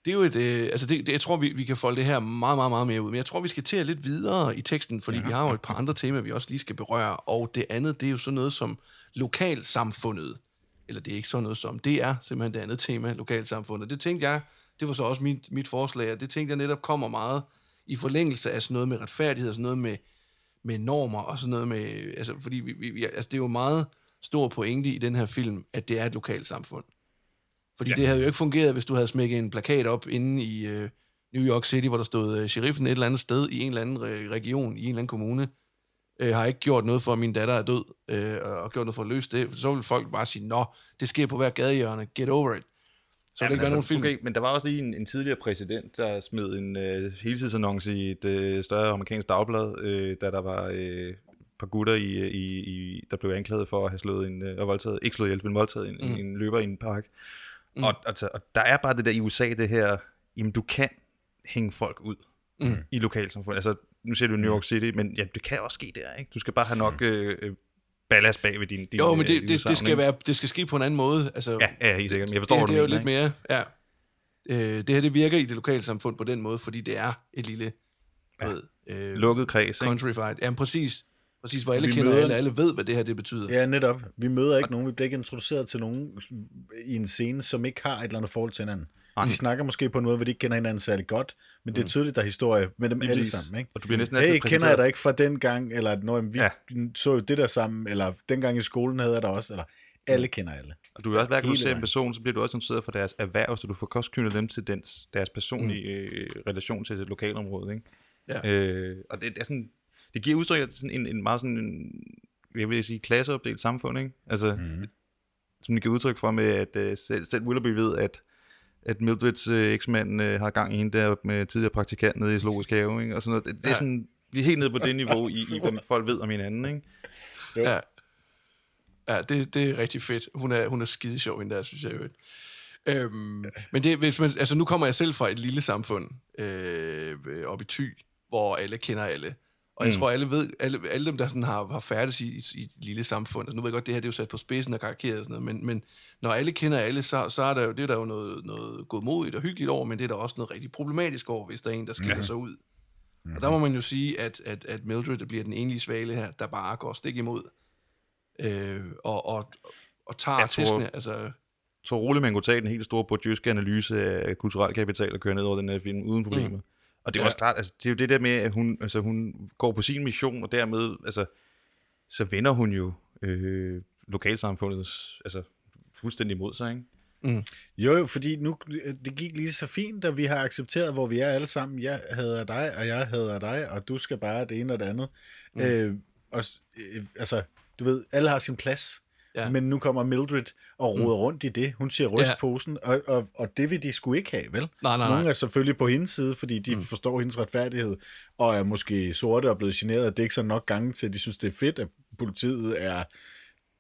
Det er jo et, øh, altså det, det, jeg tror, vi, vi kan folde det her meget, meget, meget mere ud. Men jeg tror, vi skal til at lidt videre i teksten, fordi ja. vi har jo et par andre temaer, vi også lige skal berøre. Og det andet, det er jo sådan noget som lokalsamfundet. Eller det er ikke sådan noget som, det er simpelthen det andet tema, lokalsamfundet. Det tænkte jeg, det var så også mit, mit forslag, og det tænkte jeg netop kommer meget i forlængelse af sådan noget med retfærdighed, og sådan noget med, med normer, og sådan noget med, altså fordi vi, vi, altså det er jo meget stor pointe i den her film, at det er et lokalsamfund. Fordi ja. det havde jo ikke fungeret, hvis du havde smækket en plakat op inde i øh, New York City, hvor der stod øh, sheriffen et eller andet sted i en eller anden re- region, i en eller anden kommune, øh, har ikke gjort noget for, at min datter er død, øh, og gjort noget for at løse det. Så vil folk bare sige, nå, det sker på hver gadehjørne, get over it. Så ja, det være nogen film. Okay, men der var også lige en, en tidligere præsident, der smed en øh, heltidsannonce i et øh, større amerikansk dagblad, øh, da der var øh, et par gutter, i, i, i, der blev anklaget for at have slået en, øh, og voldtaget, ikke slået ihjel, men voldtaget en, mm. en, en løber i en park. Mm. Og, altså, og der er bare det der i USA, det her, jamen du kan hænge folk ud mm. i lokalsamfundet. Altså, nu ser du New York City, men ja, det kan også ske der, ikke? Du skal bare have nok øh, øh, ballast bag ved din, din Jo, men øh, det, det, det, skal være, det skal ske på en anden måde. Altså, Ja, ja, helt sikkert. Jeg forstår, det, det er jo lidt mere, ja. Øh, det her, det virker i det lokalsamfund på den måde, fordi det er et lille, ja. ved, øh, Lukket kreds, ikke? country fight. Jamen præcis. Præcis, hvor alle Vi kender møder- alle, alle ved, hvad det her det betyder. Ja, netop. Vi møder ikke nogen, vi bliver ikke introduceret til nogen i en scene, som ikke har et eller andet forhold til hinanden. De snakker måske på en måde, hvor de ikke kender hinanden særlig godt, men det er tydeligt, der er historie med dem Lige alle sammen. Ikke? Og du bliver næsten altid Hey, kender jeg dig ikke fra den gang, eller når vi Ja. så jo det der sammen, eller dengang i skolen havde jeg der også, eller alle kender alle. Og du vil også, hver gang du ser en person, så bliver du også interesseret for deres erhverv, så du får også knyttet dem til dens, deres personlige mm. øh, relation til et lokalområde. Ikke? Ja. Øh, og det, det, er sådan, det giver udtryk sådan en, en meget sådan en, jeg vil sige, klasseopdelt samfund. Ikke? Altså, mm. Som det giver udtryk for med, at øh, selv, selv Willoughby ved, at at Mildreds øh, eksmand øh, har gang i hende der med tidligere praktikant nede i Zoologisk Have, ikke? og sådan noget. Det, det er sådan, vi er helt nede på det niveau, i, i hvad folk ved om hinanden, ikke? Ja, ja det, det er rigtig fedt. Hun er, hun er skide sjov, hende der, synes jeg. jo. Øhm, men det, hvis man, altså nu kommer jeg selv fra et lille samfund øh, oppe i Thy, hvor alle kender alle. Og jeg tror, alle ved, alle, alle dem, der sådan har, har færdes i, i, i et lille samfund, altså nu ved jeg godt, det her det er jo sat på spidsen og karikeret og sådan noget, men, men når alle kender alle, så, så er der jo, det er der jo noget, noget godmodigt og hyggeligt over, men det er der også noget rigtig problematisk over, hvis der er en, der skiller ja. sig ud. Og der må man jo sige, at, at, at Mildred bliver den enlige svale her, der bare går stik imod. Øh, og, og, og tager Jeg tror- testene, altså... tror roligt, man kunne tage den helt store bourdieuske analyse af kulturel kapital og køre ned over den her film uden problemer. Mm. Og det er Ja. også klart, altså, det er jo det der med, at hun, altså, hun går på sin mission, og dermed, altså, så vender hun jo øh, lokalsamfundets, altså, fuldstændig imod sig, ikke? Jo, jo, fordi nu, det gik lige så fint, da vi har accepteret, hvor vi er alle sammen. Jeg hader dig, og jeg hader dig, og du skal bare det ene og det andet. Mm. Øh, og, øh, altså, du ved, alle har sin plads. Ja. Men nu kommer Mildred og roder mm. rundt i det. Hun siger ryst Ja. og, og, og det vil de sgu ikke have, vel? Nej, nej, Nogle er selvfølgelig på hendes side, fordi de mm. forstår hendes retfærdighed, og er måske sorte og blevet generet, og det er ikke så nok gange til, at de synes, det er fedt, at politiet er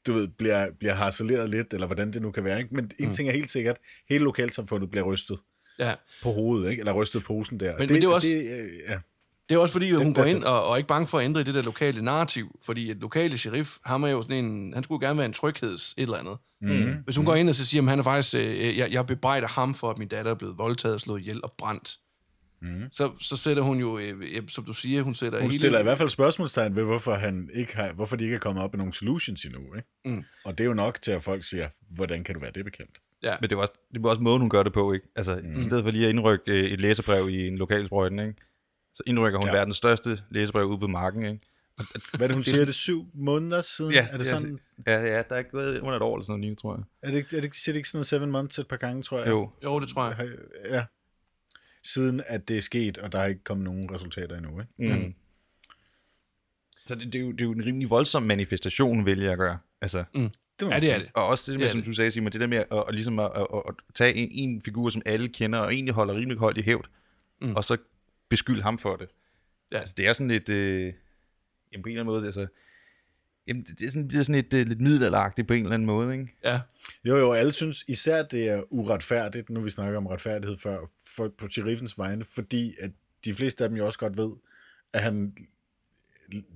du ved, bliver, bliver harceleret lidt, eller hvordan det nu kan være. Ikke? Men en ting er helt sikkert, hele lokalsamfundet bliver rystet Ja. på hovedet, ikke? eller rystet posen der. Men- men det er også- Det, ja. Det er også fordi, at hun går ind og, og er ikke bange for at ændre i det der lokale narrativ, fordi et lokale sheriff, ham er jo sådan en, han skulle gerne være en trygheds et eller andet. Mm. Hvis hun går ind og så siger, at han er faktisk, øh, jeg, jeg bebrejder ham for, at min datter er blevet voldtaget, slået ihjel og brændt. Mm. Så, så sætter hun jo, øh, øh, som du siger, hun sætter Hun hele... stiller i hvert fald spørgsmålstegn ved, hvorfor, han ikke har, hvorfor de ikke er kommet op med nogle solutions endnu. Ikke? Mm. Og det er jo nok til, at folk siger, hvordan kan du være det bekendt? Ja. Men det er også, det er også måden, hun gør det på, ikke? Altså, mm. i stedet for lige at indrykke øh, et læserbrev i en lokalsprøjten, ikke? Så indrykker hun ja. Ja. verdens største læserbrev ude på marken, ikke? Hvad er det, hun siger? Er det syv måneder siden? er det sådan, Ja, ja, der er gået under et år eller sådan noget lignende, tror jeg. er det, ikke- er det, siger det ikke sådan noget seven months et par gange, tror jeg? Jo. Jo, det tror jeg. Ja. Siden at det er sket, og der er ikke kommet nogen resultater endnu, ikke? Mm. Så det, det, er jo, det er jo en rimelig voldsom manifestation, vælger at gøre. Altså, Det må Ja, det er det. og også det, med, Ja, som det- du sagde, Simon, det der med at, at, ligesom at, at, at tage en, en figur, som alle kender, og egentlig holder rimelig højt i hævd, mm. og så beskylde ham for det. Ja. Altså, det er sådan lidt, øh, jamen på en eller anden måde, altså, jamen, det, det er sådan, bliver sådan lidt, øh, lidt middelalderagtigt på en eller anden måde, ikke? Ja. Jo, jo, alle synes især, det er uretfærdigt, nu vi snakker om retfærdighed før, for, på sheriffens vegne, fordi at de fleste af dem jo også godt ved, at han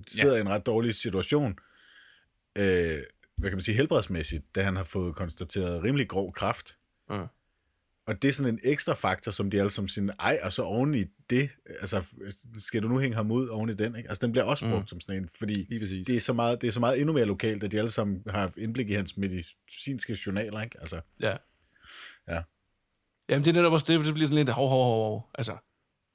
sidder ja. i en ret dårlig situation, øh, hvad kan man sige, helbredsmæssigt, da han har fået konstateret rimelig grov kraft. Ja. Og det er sådan en ekstra faktor, som de alle som siger, ej, og så oven i det, altså, skal du nu hænge ham ud oven i den, ikke? Altså, den bliver også brugt mm. som sådan en, fordi det er, så meget, det er så meget endnu mere lokalt, at de alle sammen har indblik i hans medicinske journaler, ikke? Altså, Ja. Ja. Jamen, det er netop også det, det bliver sådan lidt hov, hov, hov, hov. Altså,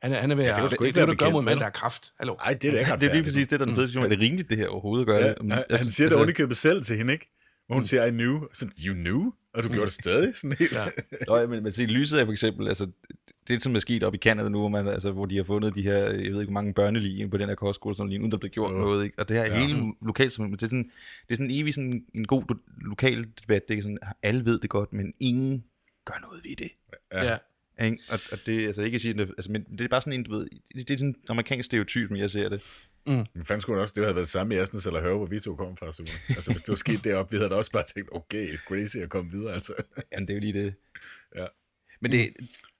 han er, han er ved Ja, at... det sgu det, ikke det, det, du gør mod en mand, der har kraft. Hallo. ej, det er da ikke det er lige præcis det, der er den fede diskussion. Er det rimeligt, det her overhovedet at gøre Ja, det? han, han siger det altså, ovenikøbet selv til hende, ikke? Hvor hun siger, I knew. Så, you knew? Og du gjorde det stadig? Sådan helt. Ja. Nå, ja, men, men se, lyset er for eksempel, altså, det som er sket op i Canada nu, hvor, man, altså, hvor de har fundet de her, jeg ved ikke, hvor mange børnelige på den her kostskole, sådan lige, uden der bliver gjort Jo. noget, ikke? Og det her Ja. ja. hele lokalt, som- det er sådan, det er sådan evig sådan en god lo- lokal debat, det er sådan, alle ved det godt, men ingen gør noget ved det. Ja. ja. Ikke? Og, og det er altså ikke at sige, at- altså, men det er bare sådan en, du ved, det, det er sådan en amerikansk stereotyp, som jeg ser det. Men fanden skulle det også, det havde været det samme i Astens eller høre, hvor vi to kom fra. Simon. Altså, hvis det var sket deroppe, vi havde da også bare tænkt, okay, it's crazy at komme videre, altså. Jamen, det er jo lige det. Ja. Men det,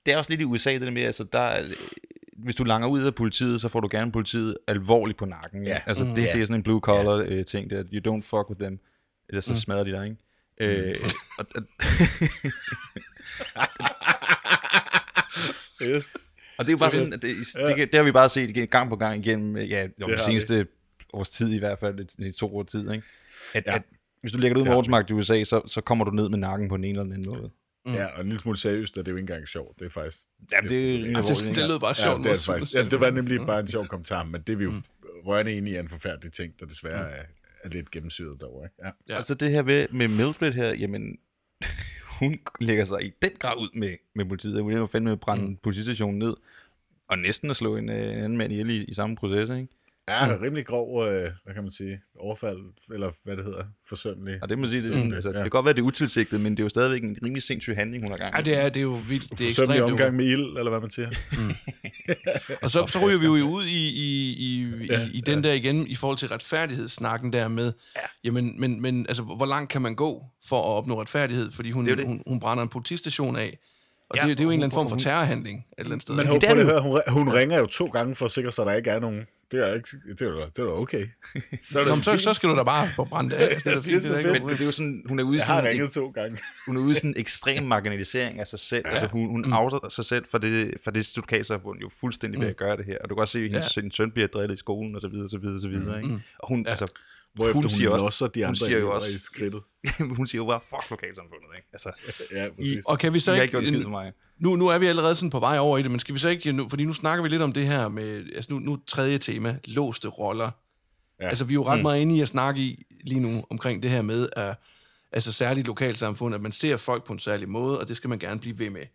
det er også lidt i USA, det der med, altså, der er, hvis du langer ud af politiet, så får du gerne politiet alvorligt på nakken. Ja. Altså, det, Mm. det Ja. er sådan en blue collar ja. ting, der, you don't fuck with them, ellers så smadrer de dig, ikke? Øh, og, og, Yes. og det er jo bare sådan, at det, det, det, det har vi bare set gang på gang igennem, ja, de har seneste års tid i hvert fald, i to år tid, ikke? At, Ja. at hvis du lægger det ud Det med ordensmagt i USA, så, så kommer du ned med nakken på den ene eller den anden måde. Ja, og en lille smule seriøst, og det er jo ikke engang sjovt. Det er faktisk... Jamen, det er rimelig Altså, det lød bare Ja, sjovt. det, er det faktisk. Ja, det var nemlig bare en sjov kommentar, men det er vi jo rørende enige i en forfærdelig ting, der desværre er, er lidt gennemsyret derovre. Ikke? Ja. Ja. Og så det her med, med Mildred her, jamen, hun lægger sig i den grad ud med, med politiet. Hun er jo fandme at brænde mm. politistationen ned, og næsten at slå en, øh, en anden mand ihjel i, i samme proces, ikke? Ja, rimelig grov, øh, hvad kan man sige, overfald, eller hvad det hedder, forsømmelig. Og det må sige, det, Mm. altså, Ja. det kan godt være, det er utilsigtet, men det er jo stadigvæk en rimelig sindssyg handling, hun har gang i. Ja, det er, det er jo vildt. Det er Forsømmelig ekstremt. omgang med ild, eller hvad man siger. Og så, så ryger vi jo ud i, i, i, Ja, i, i den der igen, i forhold til retfærdighedssnakken der med, ja. jamen, men, men altså, hvor langt kan man gå for at opnå retfærdighed? Fordi hun, Det det. hun, hun brænder en politistation af. Og Ja, det, det er jo en eller anden form for terrorhandling et eller andet sted. Men det det hun, hun ringer jo to gange for at sikre sig, at der ikke er nogen. Det er, ikke, det er, da- det er okay. Så er det Nå, men så, fint. så skal du da bare få brændt det af. Det er da Det er fint. så Det er Men, men det er jo sådan, hun er ude i Jeg har sådan, en, ringet to gange. hun er ude i sådan en ekstrem marginalisering af sig selv. Ja. Altså hun, hun mm. outer sig selv for det, for det lokalsamfund jo fuldstændig ved at gøre det her. Og du kan også se, at hendes Ja. ja. søn bliver drillet i skolen og så videre, og så videre, og så videre. Ikke? Og hun, ja. altså, Hvorefter hun, hun siger også, losser de hun andre siger jo også, i skridtet. hun siger jo bare, fuck lokalsamfundet, ikke? Altså, Ja, præcis. Og kan vi så I ikke... ikke for mig. Nu, nu er vi allerede sådan på vej over i det, men skal vi så ikke... Nu, fordi nu snakker vi lidt om det her med... Altså nu, nu tredje tema, låste roller. Ja. Altså vi er jo ret mm. meget inde i at snakke i lige nu omkring det her med, at altså særligt lokalsamfund, at man ser folk på en særlig måde, og det skal man gerne blive ved med.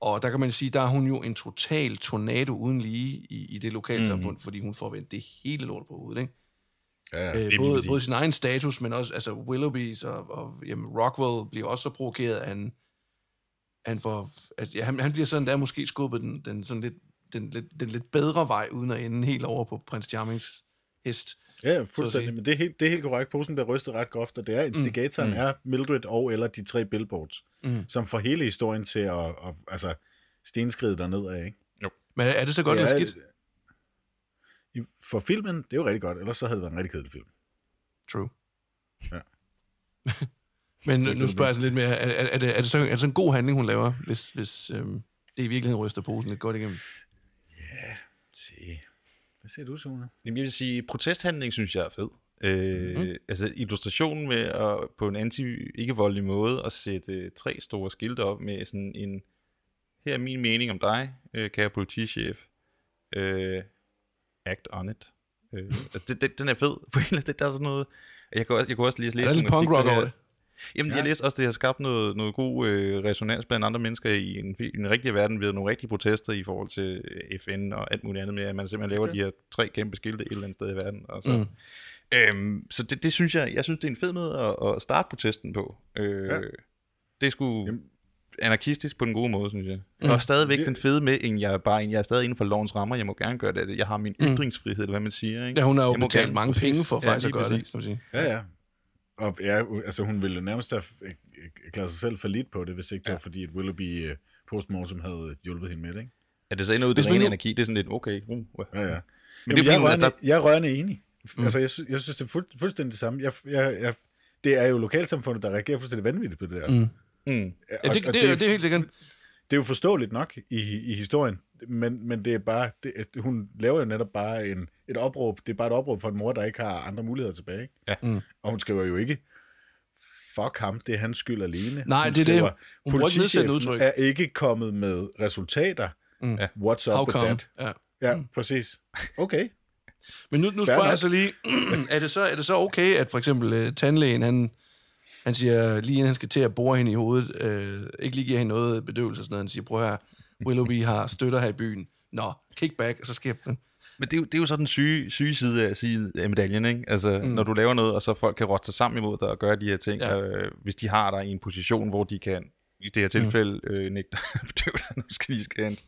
Og der kan man sige, der er hun jo en total tornado uden lige i, i det lokalsamfund, mm. fordi hun får vendt det hele lort på hovedet, ikke? Ja, Øh, vil jeg både, både sin egen status, men også altså Willoughby's og, og jamen, Rockwell bliver også så provokeret, at han, han, får, at, ja, han, han bliver sådan der måske skubbet den, den, sådan lidt, den, lidt, den lidt bedre vej, uden at ende helt over på prins Charmings hest. Ja, fuldstændig. Men det er, helt, det er helt korrekt. Posen bliver rystet ret groft, og det er instigatoren mm. er Mildred og eller de tre billboards, Mm. som får hele historien til at, at altså, stenskride derned af, ikke? Men er det så godt Det eller er- skidt? I- For filmen, det er jo rigtig godt, ellers så havde det været en rigtig kedelig film. True. Ja. Men nu det. spørger jeg så lidt mere, er, er, er, det, er, det så, er det så en god handling, hun laver, hvis, hvis øhm, det i virkeligheden ryster posen lidt godt igennem? Se. Hvad siger du, Sune? Jamen, jeg vil sige, protesthandling synes jeg er fed. Øh, mm. Altså illustrationen med at på en anti-ikke-voldelig måde at sætte øh, tre store skilte op med sådan en, her er min mening om dig, øh, kære politichef. Øh, act on it. Øh, altså, det, det, den er fed. En eller anden- det, der er sådan noget... Jeg kunne også, jeg kunne også lige læse Er der lidt nogle punk rock over det? Jamen, ja. jeg læste også, at det har skabt noget, noget god øh, resonans blandt andre mennesker i en, i den rigtige verden ved nogle rigtige protester i forhold til øh, FN og alt muligt andet med, at man simpelthen laver Okay. de her tre kæmpe skilte et eller andet sted i verden. Og så mm. øhm, så det, det synes jeg, jeg synes, det er en fed måde at, at starte protesten på. Øh, Ja. Det er sgu Jamen. Anarkistisk på den gode måde, synes jeg. Mm. Og stadigvæk Det- den fede med, en jeg er bare en, jeg er stadig inden for lovens rammer, jeg må gerne gøre det. Jeg har min Mm. ytringsfrihed, eller hvad man siger. Ikke? Ja, hun har jo Jeg må betalt gerne- mange præcis. penge for Ja, faktisk at gøre det, præcis. man sige. Ja, ja. Og ja, altså hun ville nærmest have klaret sig selv for lidt på det, hvis ikke det Ja. var fordi, at Willoughby uh, postmortem havde hjulpet hende med det, ikke? Er det så endnu ud i den rene nu- anarki? Det er sådan lidt, okay. Uh, uh. Ja, ja. Men Men det er jeg, er fordi, rørende, der, jeg er rørende enig. Mm. Altså, jeg, sy- jeg synes, det er fuld, fuldstændig det samme. Jeg, jeg, jeg, det er jo lokalsamfundet, der reagerer fuldstændig vanvittigt på det her. Mm. Mm. Ja, det, det, det, det er helt sikkert. det er jo forståeligt nok i, i historien, men, men det er bare, det, hun laver jo netop bare en, et opråb, det er bare et opråb for en mor, der ikke har andre muligheder tilbage. Ikke? Ja. Mm. Og hun skriver jo ikke, fuck ham, det er hans skyld alene. Nej, hun det er det. skriver, Hun "Politichefen udtryk." er ikke kommet med resultater. Mm. Ja. What's up with come? that? Ja. Ja, præcis. Okay. Men nu, nu spørger jeg så lige, er det så, er det så okay, at for eksempel uh, tandlægen, han, han siger, lige inden han skal til at bore hende i hovedet, øh, ikke lige giver hende noget bedøvelse og sådan noget, han siger, prøv her, Willoughby har støtter her i byen. Nå, kickback, og så skal jeg... Men det er, jo, det er jo så den syge, syge side af, side af medaljen, ikke? Altså, mm. når du laver noget, og så folk kan rotte sig sammen imod dig og gøre de her ting, Ja. øh, hvis de har dig i en position, hvor de kan, i det her tilfælde, mm. øh, nægte bedøve dig, nu skal de skal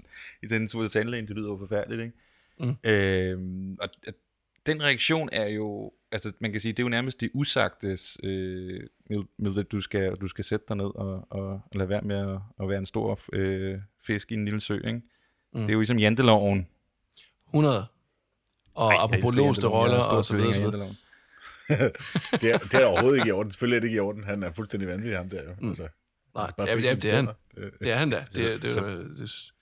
i den tur til tandlægen, det lyder jo forfærdeligt, ikke? Mm. Øh, og den reaktion er jo, altså man kan sige, det er jo nærmest det usagtes, øh, Mil- Mildred, du skal, du skal sætte dig ned og, og, lade være med at, at være en stor øh, fisk i en lille sø, ikke? Mm. Det er jo ligesom janteloven, 100. Og Ej, apropos låste roller er og så videre, så videre. Det er, det er overhovedet ikke i orden. Selvfølgelig er det ikke i orden. Han er fuldstændig vanvittig, ham der jo. Mm. Altså, Nej, altså, bare ja, det er han. Det- Det er han da. Det, det, det, det,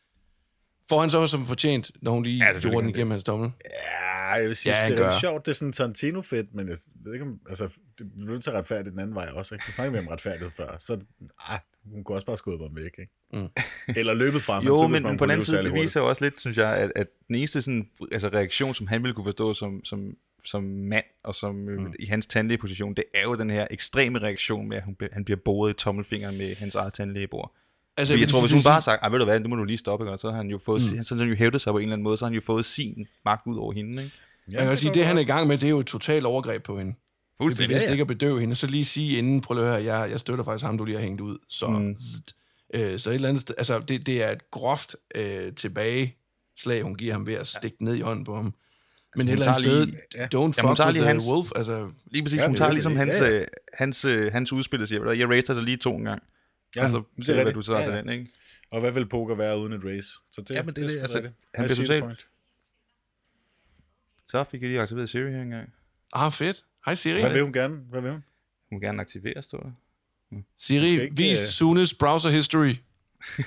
får han så også som fortjent, når hun lige Ja, gjorde den igennem hans tommel? Ja, jeg vil sige, Ja, det er sjovt. Det er sådan Tarantino-fedt, men jeg ved ikke om, altså, det bliver nødt til at retfærdigt den anden vej også, ikke? Nu snakker vi om retfærdighed før, så ah, hun kunne også bare skuddet ham væk, ikke? Mm. Eller løbet fra ham. Jo, så men, man men på den anden side, det viser jo også lidt, synes jeg, at, at den eneste sådan, altså reaktion, som han ville kunne forstå som, som, som mand, og som mm. i hans tandlægeposition, det er jo den her ekstreme reaktion med, at hun, han bliver boret i tommelfingeren med hans eget tandlægebord. Altså, jeg vil tror, hvis det hun bare har sådan- sagt, "Ej, ved du hvad, nu må du lige stoppe, ikke?" og så har han jo fået, mm. så har han jo hævdet sig på en eller anden måde, så har han jo fået sin magt ud over hende, ikke? Jeg kan sige, det han er i gang med, det er jo et totalt overgreb på hende. Det er Fuldstændig. bevidst ikke at bedøve hende, så lige sige inden, prøv lige at høre, jeg, jeg støtter faktisk ham, du lige har hængt ud. Så, mm. zzzt. øh, så et eller andet sted, altså det, det er et groft øh, tilbageslag, hun giver ham ved at stikke ned i hånden på ham. Men et eller andet sted, lige- ja. don't hun fuck tager with lige the hans- wolf. Altså, Lige præcis, Ja, ja, hun tager det er ligesom det. hans, Ja, ja. øh, hans, øh, hans udspil og siger, "Ved du hvad, jeg racer dig lige to en gang. Ja, og så det er hvad rigtigt. du tager Ja, til ja. den, ikke? Og hvad vil poker være uden et race? Så det, Ja, men det er det, sgu altså, rigtigt. han bliver totalt-. Så fik jeg lige aktiveret Siri her engang. ah, fedt. Hej Siri. Hvad vil hun gerne? Hvad vil hun? Hun må gerne aktivere, står der. Siri, Du skal ikke, vis øh, Sunes browser history.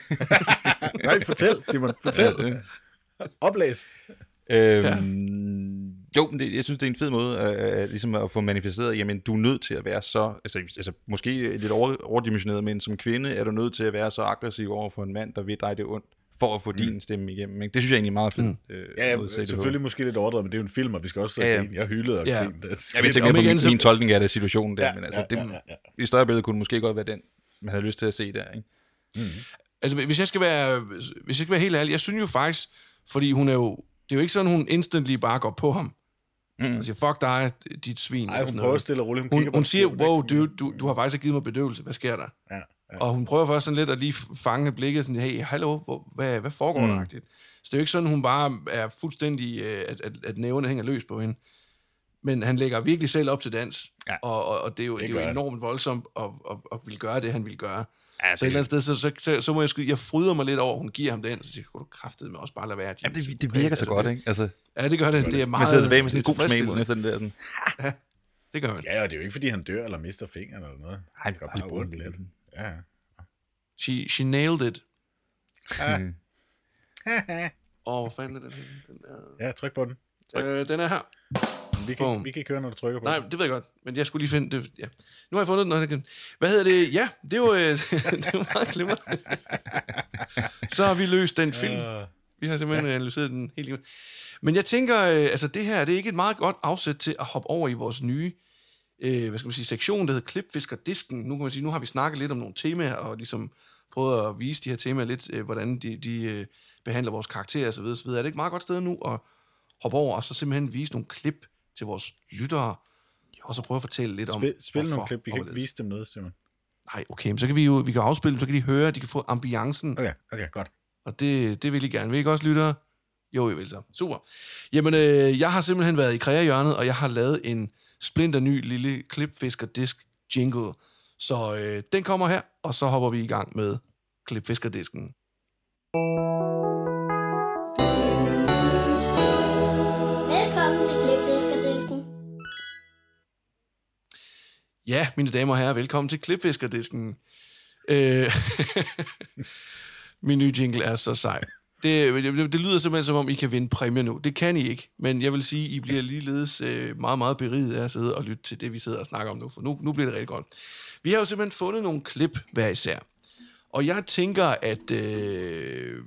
Nej, fortæl, Simon. Fortæl. Oplæs. Øhm, Jo, men det, jeg synes, det er en fed måde øh, ligesom at få manifesteret, jamen du er nødt til at være så, altså, altså måske lidt over, overdimensioneret, men som kvinde er du nødt til at være så aggressiv over for en mand, der vil dig det ondt, for at få mm. din stemme igennem. Ikke? Det synes jeg egentlig er meget fedt. Mm. Øh, Ja, ja det selvfølgelig måske lidt overdrevet, men det er jo en film, og vi skal også Ja, ja, ja. ja. Jeg hyldede og Ja. ja. grinede. Jeg vil tænke Om på min, så- min tolkning af det situationen der, ja, Ja, men altså, ja, det, ja, ja, ja. i større billede kunne det måske godt være den, man havde lyst til at se der. Ikke? Altså, hvis jeg skal være, hvis jeg skal være helt ærlig, jeg synes jo faktisk, fordi hun er jo, det er jo ikke sådan, hun instantly bare går på ham. Mm. Og siger, fuck dig, dit svin. Nej, hun prøver noget. stille og roligt. Hun, Hun, hun siger, er wow, dude, du, du har faktisk givet mig bedøvelse. Hvad sker der? Ja, ja. Og hun prøver først sådan lidt at lige fange blikket, sådan, hey, hallo, hvor, hvad, hvad foregår mm. der? Så det er jo ikke sådan, hun bare er fuldstændig, øh, at, at, at nævne hænger løs på hende. Men han lægger virkelig selv op til dans, Ja. og, og, og det er jo, det det er jo enormt voldsomt at, at, at ville gøre det, han ville gøre. Ja, Så et eller andet sted, så, så, så, så må jeg skyde, jeg fryder mig lidt over, hun giver ham den, så siger jeg, kunne du kraftede med også bare lade være. Jamen, Jimmy?" det, det virker så Altså, godt, det- ikke? Altså, Ja, det gør det. Det er meget... man sidder tilbage med sådan en god smag efter den der. Sådan, Det gør han. Ja, og det er jo ikke, fordi han dør eller mister fingeren eller noget. Det gør bare ondt den lidt. Ja, ja. She, she nailed it. Ja. Mm. Åh, hvor fanden er den? Den er, ja, tryk på den. øh, den er her. Vi kan, Boom. vi kan ikke høre, når du trykker på Nej, det ved jeg godt, men jeg skulle lige finde det. Ja. Nu har jeg fundet den. Hvad hedder det? Ja, det var, øh, det var meget glimrende. Så har vi løst den film. Øh, Vi har simpelthen analyseret den helt lige. Men jeg tænker, øh, altså det her, det er ikke et meget godt afsæt til at hoppe over i vores nye, øh, hvad skal man sige, sektion, der hedder Klipfiskerdisken. Nu kan man sige, nu har vi snakket lidt om nogle temaer, og ligesom prøvet at vise de her temaer lidt, øh, hvordan de, de øh, behandler vores karakterer osv. osv. Er det ikke et meget godt sted nu at hoppe over, og så simpelthen vise nogle klip til vores lyttere, og så prøve at fortælle lidt om, Spil, spil nogle hvorfor klip. Vi kan ikke vise dem noget, Simon. Nej, okay, men så kan vi jo vi kan afspille dem, så kan de høre, de kan få ambiancen, Okay, okay, godt. og det, det vil I gerne. Vil I ikke også, lyttere? Jo, I vil så. Super. Jamen, øh, jeg har simpelthen været i kreahjørnet, og jeg har lavet en splinter ny lille klipfiskerdisk jingle. Så øh, den kommer her, og så hopper vi i gang med klipfiskerdisken. Velkommen Ja, mine damer og herrer, velkommen til klipfiskerdisken. Øh, min nye jingle er så sej. Det, det, det lyder simpelthen som om, I kan vinde præmie nu. Det kan I ikke, men jeg vil sige, I bliver ligeledes øh, meget, meget beriget af at sidde og lytte til det, vi sidder og snakker om nu, for nu, nu bliver det rigtig godt. Vi har jo simpelthen fundet nogle klip hver især. Og jeg tænker, at, øh,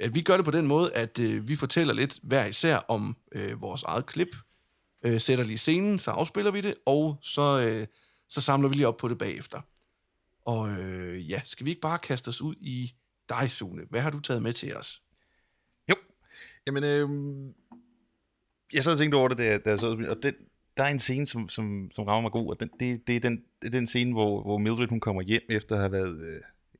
at vi gør det på den måde, at øh, vi fortæller lidt hver især om øh, vores eget klip, øh, sætter lige scenen, så afspiller vi det, og så, øh, så samler vi lige op på det bagefter. Og øh, ja, skal vi ikke bare kaste os ud i dig, Sune? Hvad har du taget med til os? Jo. Jamen, øh, jeg sad og tænkte over det, da da jeg så, og den, der er en scene, som, som, som rammer mig god, og den, det, det, er den, det er den scene, hvor, hvor Mildred hun kommer hjem, efter at have været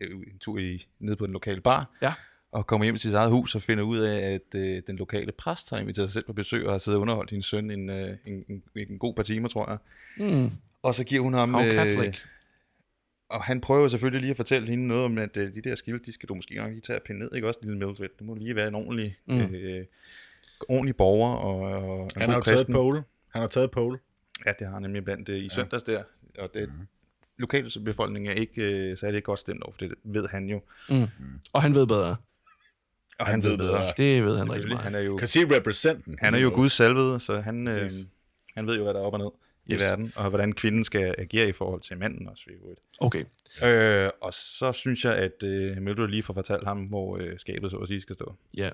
øh, en tur i, nede på den lokale bar, Ja. og kommer hjem til sit eget hus og finder ud af, at øh, den lokale præst har inviteret sig selv på besøg og har siddet og underholdt hendes søn en, øh, en, en, en god par timer, tror jeg. Mm. Og så giver hun ham... How Catholic. og han prøver selvfølgelig lige at fortælle hende noget om, at øh, de der skilte, de skal du måske nok lige tage og pinde ned, ikke også, lille Mildred? Det må lige være en ordentlig, Mm. mm. øh, ordentlig borger og, og en Han god har jo taget kristen. pole. Han har taget pole. Ja, det har han nemlig blandt øh, i søndags der. Og det, mm. lokale befolkning er ikke øh, særlig godt stemt over, for det ved han jo. Og han ved bedre. Og Han ved bedre. Det ved han rigtig meget. Han er jo, Kan sige representen. han er jo Guds salvede, så han, øh, han ved jo, hvad der er op og ned. I verden, og hvordan kvinden skal agere i forhold til manden også. i øvrigt. Okay. Øh, og så synes jeg, at øh, Mildred lige får fortalt ham, hvor øh, skabet så at sige skal stå. Ja.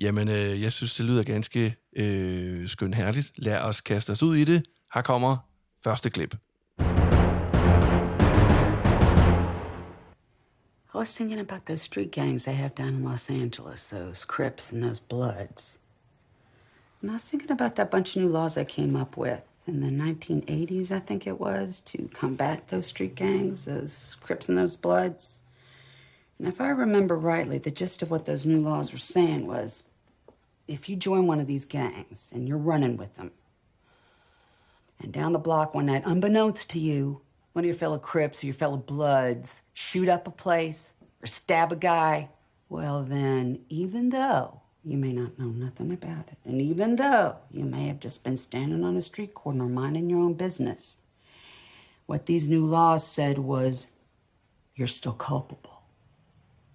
Jamen, øh, jeg synes, det lyder ganske øh, skønt herligt. Lad os kaste os ud i det. Her kommer første klip. I was thinking about those street gangs they have down in Los Angeles, those Crips and those Bloods. And I was thinking about that bunch of new laws they came up with in the 1980s, I think it was, to combat those street gangs, those Crips and those Bloods. And if I remember rightly, the gist of what those new laws were saying was if you join one of these gangs and you're running with them, and down the block one night, unbeknownst to you, one of your fellow Crips or your fellow Bloods shoot up a place or stab a guy, well, then, even though you may not know nothing about it, and even though you may have just been standing on a street corner minding your own business, what these new laws said was you're still culpable.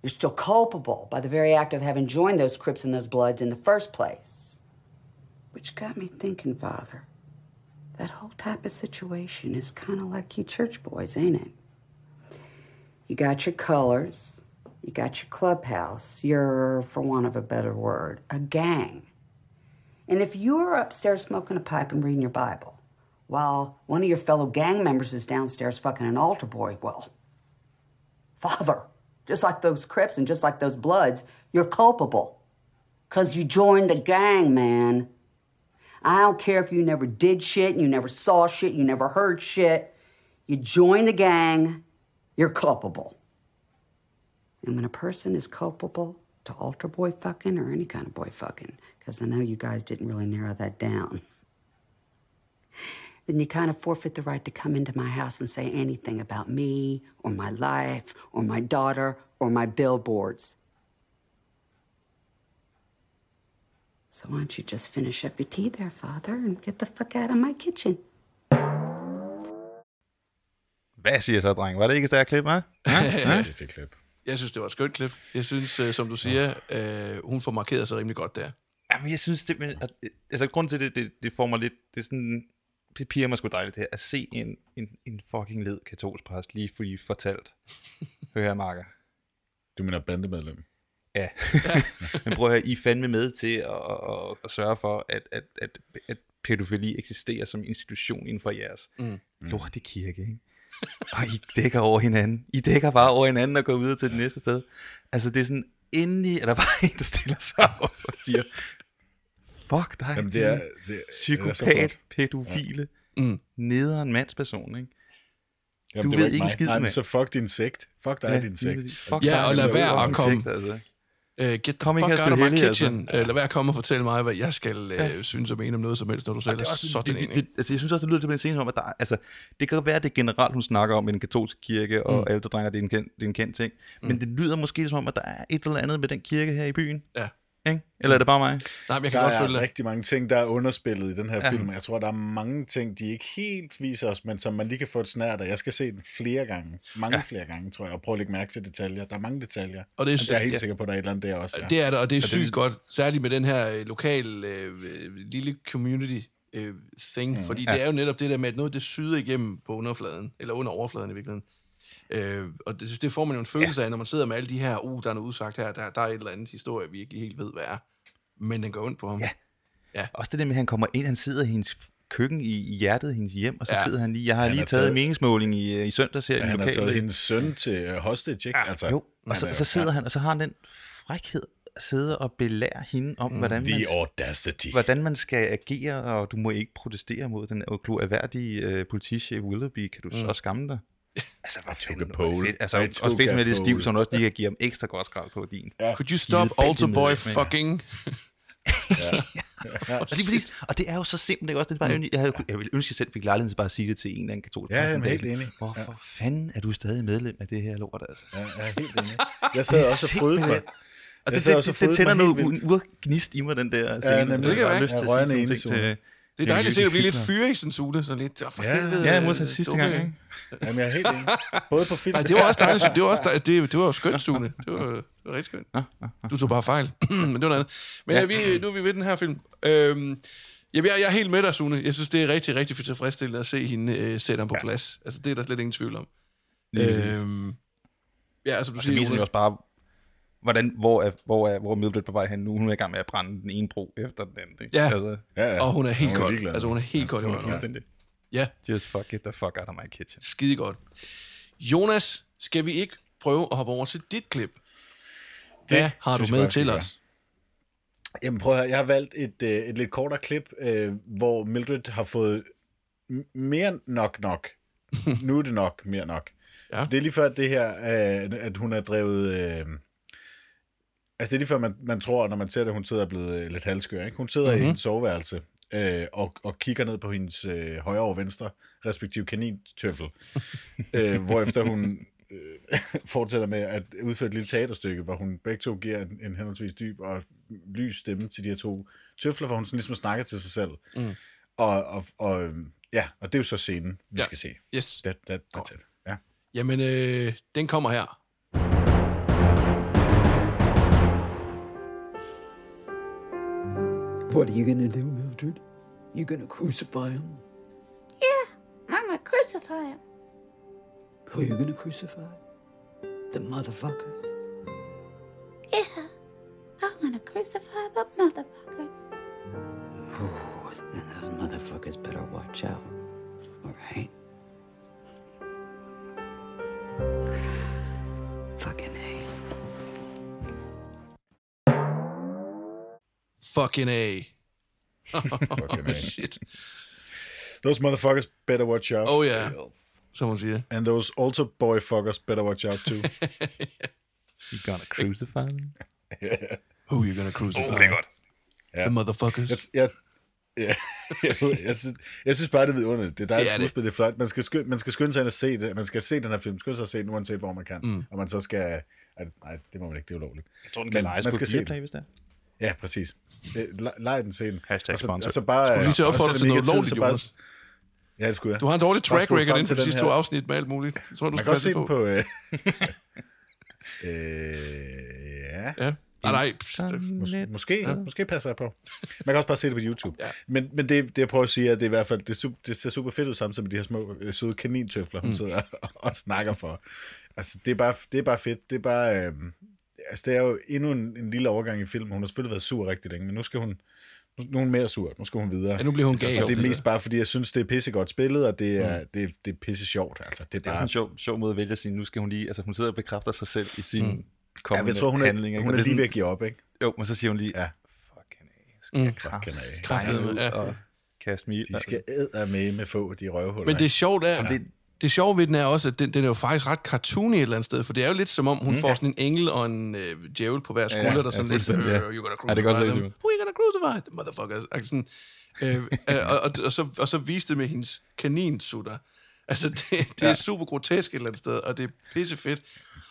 You're still culpable by the very act of having joined those Crips and those Bloods in the first place. Which got me thinking, Father. That whole type of situation is kind of like you church boys, ain't it? You got your colors, you got your clubhouse, you're, for want of a better word, a gang. And if you're upstairs smoking a pipe and reading your Bible, while one of your fellow gang members is downstairs fucking an altar boy, well, Father, just like those Crips and just like those Bloods, you're culpable. Because you joined the gang, man. I don't care if you never did shit, and you never saw shit, you never heard shit. You join the gang, you're culpable. And when a person is culpable to altar boy fucking or any kind of boy fucking, because I know you guys didn't really narrow that down, then you kind of forfeit the right to come into my house and say anything about me or my life or my daughter or my billboards. So why don't you just finish up your tea there, Father, and get the fuck out of my kitchen? Hvad siger så, dreng? Var det ikke et stærkt klip, hva'? Det er et klip. Jeg synes, det var et skønt klip. Jeg synes, øh, som du siger, øh, hun får markeret sig rimelig godt der. Jamen, jeg synes simpelthen, at, altså grund til det, det, det får mig lidt, det er sådan, det piger mig sgu dejligt her, at se en, en, en fucking led katolsk præst lige få fortalt. Hør her, Marker. Du mener bandemedlem. Ja. Men prøv at høre, I er fandme med til at, at, at sørge for, at, at, at, at pædofili eksisterer som institution inden for jeres mm. lorte kirke, ikke? Og I dækker over hinanden. I dækker bare over hinanden og går videre til det næste sted. Altså, det er sådan, endelig er der bare en, der stiller sig op og siger, fuck dig, Jamen, det er, din det, psykopat, det er pædofile, Mm. mm. nederen mandsperson, ikke? Jamen, Du det ved ikke en skid, Nej, men så fuck din sekt. Fuck dig, din lige sekt. Fuck Ja, dig, og din lad være at din komme- sekt, altså. Uh, get the Kom fuck out of my hellig, kitchen. Altså. Uh, lad være komme og fortælle mig, hvad jeg skal uh, synes og mene om noget som helst, når du selv er sådan det, en. det, altså, jeg synes også, det lyder til en scene som, at der, er- altså, det kan være, at det er generelt, hun snakker om i den katolske kirke, og mm. alle der drenger, det er en kendt, det er en kendt ting. Mm. Men det lyder måske som om, at der er et eller andet med den kirke her i byen. Ja. Ikke? Eller er det bare mig? Nej, men jeg kan Der godt følge er rigtig mange ting, der er underspillet i den her Ja. film. Jeg tror, der er mange ting, de ikke helt viser os, men som man lige kan få et snært af. Jeg skal se den flere gange. Mange ja. flere gange, tror jeg, og prøve at lægge mærke til detaljer. Der er mange detaljer. Og det er, Og jeg er helt ja, sikker på, at der er et eller andet der også. Ja. det er det, og det er sygt det- godt. Særligt med den her øh, lokal øh, lille community øh, thing, mm, fordi ja. det er jo netop det der med, at noget det syder igennem på underfladen, eller under overfladen i virkeligheden. Øh, og det, det får man jo en følelse ja. af, når man sidder med alle de her, uh, der er noget udsagt her, der, der er et eller andet historie, vi ikke lige helt ved, hvad er. Men den går ondt på ham. Ja. Også det der med, at han kommer ind, han sidder i hendes køkken i, i hjertet af hendes hjem, og så Ja. ja. sidder han lige, jeg har Han lige taget, taget- en meningsmåling i, øh, i søndags her Ja, i han har lokalet. taget hendes søn til uh, hostage, ikke? Ja, altså, Jo, og så, så sidder han, og så har han den frækhed at sidde og belære hende om, mm, hvordan, man, The audacity. hvordan man skal agere, og du må ikke protestere mod den erhverdige øh, politichef Willoughby, kan du mm. så skamme dig? Altså, a fanden, pole. hvor fedt. Altså, I også fedt med det stiv, hun også lige kan give ham ekstra godt skrald på din. Could you stop altar boy bandemedlem, ja. fucking? Og, lige præcis, og det er jo så simpelt, ikke også? Det er bare, mm. jeg, havde, jeg ville ønske, at jeg selv fik lejlighed til bare at sige det til en eller anden katolsk. Ja, jeg er helt dag. enig. Hvorfor fanden er du stadig medlem af det her lort, altså? Ja, jeg er helt enig. Jeg sad også og frydede mig. Og Jeg det, det, det, det tænder noget helt vildt. u- urgnist i mig, den der scene. nemlig. Jeg Det kan har være. lyst til Ja, at rørende sige Det er dejligt at se, at der bliver lidt fyre i sådan en sule, sådan lidt, "Åh, for Ja, helvede, Ja, modsat sidste dumme." gang, ikke? Jamen, jeg er helt enig. Både på film. Nej, det var også dejligt. Det var, også dejligt. Det, det var jo skønt, Sune. Det var, det var rigtig skønt. Du tog bare fejl. Men det var noget andet. Men ja. vi, nu er vi ved den her film. Øhm, Jamen, jeg, jeg er helt med dig, Sune. Jeg synes, det er rigtig, rigtig tilfredsstillende at se hende øh, sætte ham på ja. plads. Altså, det er der slet ingen tvivl om. Øhm, ja, altså, du siger, viser den jo også bare, hvordan, hvor, er, hvor, er, hvor er Mildred på vej hen nu. Hun er i gang med at brænde den ene bro efter den anden. Ikke? Ja. Altså, Ja, ja. og hun er helt Hun er kold. Altså, hun er helt kold i røven. fuldstændig. Ja, Just fuck it the fuck out of my kitchen. skide godt. Jonas, skal vi ikke prøve at hoppe over til dit klip? Hvad Det har du jeg med vi til os? Jamen prøv at høre, jeg har valgt et, øh, et lidt kortere klip, øh, hvor Mildred har fået mere nok nok. nu er det nok mere nok. Ja. Det er lige før det her, øh, at hun er drevet... Øh, altså det er lige før, man, man tror, når man ser det, hun sidder er blevet øh, lidt halskør. Ikke? Hun sidder mm-hmm. i hendes soveværelse øh, og, og kigger ned på hendes øh, højre og venstre, respektive kanintøffel. øh, hvorefter hun øh, fortsætter med at udføre et lille teaterstykke, hvor hun begge to giver en, en henholdsvis dyb og lys stemme til de her to tøfler, hvor hun sådan ligesom snakker til sig selv. Mm. Og, og, og, ja, og det er jo så scenen, vi Ja. skal se. Yes. That, that, that's it. Ja. Jamen, øh, den kommer her. What are you gonna do, Mildred? You gonna crucify him? Yeah, I'm gonna crucify him. Who are you gonna crucify? The motherfuckers? Yeah, I'm gonna crucify the motherfuckers. Ooh, then those motherfuckers better watch out. All Fucking A. Fucking A. Shit. Those motherfuckers better watch out. Oh ja, som hun siger. And those altar boy fuckers better watch out too. You gonna crucify them? Who are you gonna crucify? Oh, det er godt. The motherfuckers. jeg, jeg, ja, jeg, synes, jeg synes bare, det er vidunderligt. Det er dejligt Det er det. skuespil, det er flot. Man skal, skynde, man skal skynde sig ind og se det. Man skal se den her film. Skynde sig at se den, uanset hvor man kan. Mm. Og man så skal... Ej, nej, det må man ikke. Det er ulovligt. Jeg tror, den kan lejes man på skal se Viaplay, hvis det er. Ja, præcis. Øh, le- Lej den scene. Hashtag og så, sponsor. og så bare, Skulle lige til at opfordre det til noget lovligt, Jonas. Ja, det skulle jeg. Du har en dårlig track record inden for til de sidste to afsnit med alt muligt. Jeg tror, du Man skal kan også passe se den på. Øh, øh, ja. Ja. Nej, nej. pst, Mås- måske, ja. måske passer jeg på. Man kan også bare se det på YouTube. Ja. Men, men det, det, jeg prøver at sige, er, at det er i hvert fald, det, er su- det ser super fedt ud samtidig med de her små øh, søde kanintøfler, hun mm. sidder og, og snakker for. Altså, det er bare, det er bare fedt. Det er bare, øh, altså, det er jo endnu en, en lille overgang i filmen. Hun har selvfølgelig været sur rigtig længe, men nu skal hun, nu, nu er hun mere sur. Nu skal hun videre. Ja, nu bliver hun gal. og det er altså. mest bare, fordi jeg synes, det er pissegodt spillet, og det er, mm. det, er- det er pisse sjovt. Altså, det er Det er bare, sådan en sjov, sjov måde at vælge at sige, nu skal hun lige, altså hun sidder og bekræfter sig selv i sin mm. ja, kommende jeg tror, hun er, handling. ikke? hun er det lige ved at give op, ikke? Jo, men så siger hun lige, Ja. fucking A, skal Mm. jeg Fucking A. Kraftedeme, ud ja. og kaste mig. De skal æde med med få de røvhuller. Men det er sjovt er, Men det, det- det sjove ved den er også, at den, den er jo faktisk ret cartoony et eller andet sted, for det er jo lidt som om, hun mm. får sådan en engel og en øh, djævel på hver skulder, ja, der sådan ja, lidt, øh, ja. you're gonna Ja, det kan crucify godt se, them. Are you gonna crucify? The motherfuckers. Altså sådan, øh, øh, og, og, og, så, og så viste det med hendes kaninsutter. Altså, det, det ja. er super grotesk et eller andet sted, og det er pisse fedt.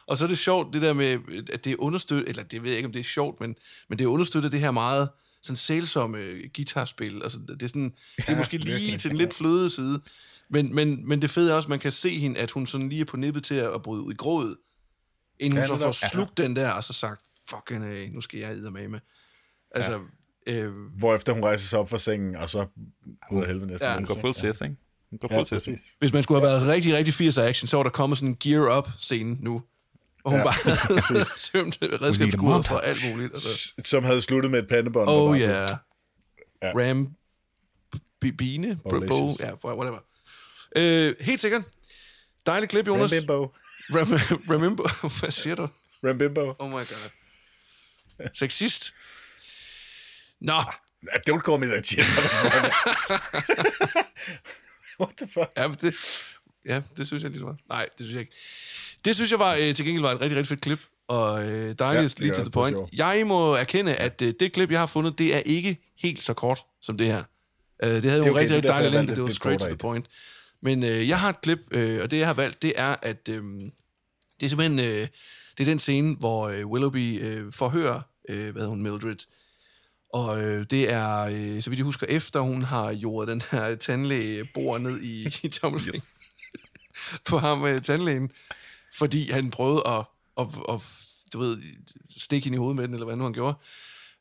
Og så er det sjovt, det der med, at det er understøttet, eller det ved jeg ikke, om det er sjovt, men, men det er understøttet det her meget sådan sælsomme guitarspil. Altså, det er, sådan, det er måske lige til den lidt fløde side. Men, men, men det fede er også, at man kan se hende, at hun sådan lige er på nippet til at bryde ud i grådet, inden hun Ja, så netop. får slugt den der, og så sagt, fucking af, nu skal jeg med med. Altså, øh, Hvorefter hun rejser sig op fra sengen, og så ud af helvede næsten. Ja, Hun går fuld Sith, ikke? Hun går Ja, fuld Sith. hvis man skulle have været rigtig, rigtig 80 action, så var der kommet sådan en gear-up-scene nu, hvor hun ja, Ja, bare sømt redskabsskuddet for alt muligt. Altså. Som havde sluttet med et pandebånd. Oh bare- ja. Ja. Ram, Bine, bro, ja, whatever. Øh, helt sikkert. Dejligt klip, Jonas. Rambimbo. Ram, remember, hvad siger du? Rambimbo. Oh my god. Sexist. Nå, Don't call me that shit. What the fuck? ja, det, ja, det synes jeg ligesom var. Nej, det synes jeg ikke. Det synes jeg var, øh, til gengæld var et rigtig, rigtig fedt klip, og øh, Ja, dejligt det lige til the point. sjovt. Jeg må erkende, at øh, det klip, jeg har fundet, det er ikke helt så kort som det her. Øh, det havde jo Det okay, rigtig, rigtig derfor, dejlig jeg længde, det var straight to the point. Men øh, jeg har et klip, øh, og det jeg har valgt, det er, at øh, det er simpelthen øh, det er den scene, hvor øh, Willoughby øh, forhører, øh, hvad hun, Mildred. Og øh, det er, øh, så vidt jeg husker, efter hun har jordet den her tandlæge bor ned i, i tommelfingeren yes. på ham, øh, tandlægen, fordi han prøvede at, at, at, du ved, stikke hende i hovedet med den, eller hvad nu han gjorde.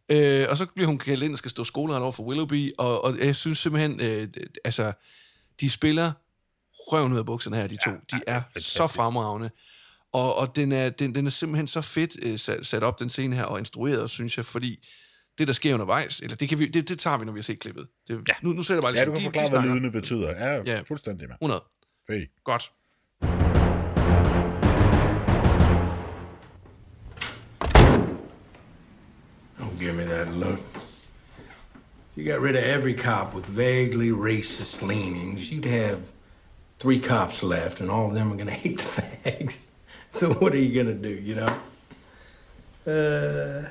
Øh, og så bliver hun kaldt ind og skal stå skoleret over for Willoughby, og, og jeg synes simpelthen, øh, altså, de spiller røven ud af bukserne her, de to. De er så fremragende. Og, og den, er, den, den er simpelthen så fedt øh, sat, sat op, den scene her, og instrueret, synes jeg, fordi det, der sker undervejs, eller det, kan vi, det, det tager vi, når vi har set klippet. Det, ja. nu, nu sætter jeg bare lige Ja, du kan de- de forklare, hvad snakker. lydene betyder. Ja, Ja. ja. fuldstændig med. 100. Fed. Godt. Don't give me that look. You got rid of every cop with vaguely racist leanings. You'd have three cops left, and all of them are going to hate the fags. So what are you going to do, you know? Uh,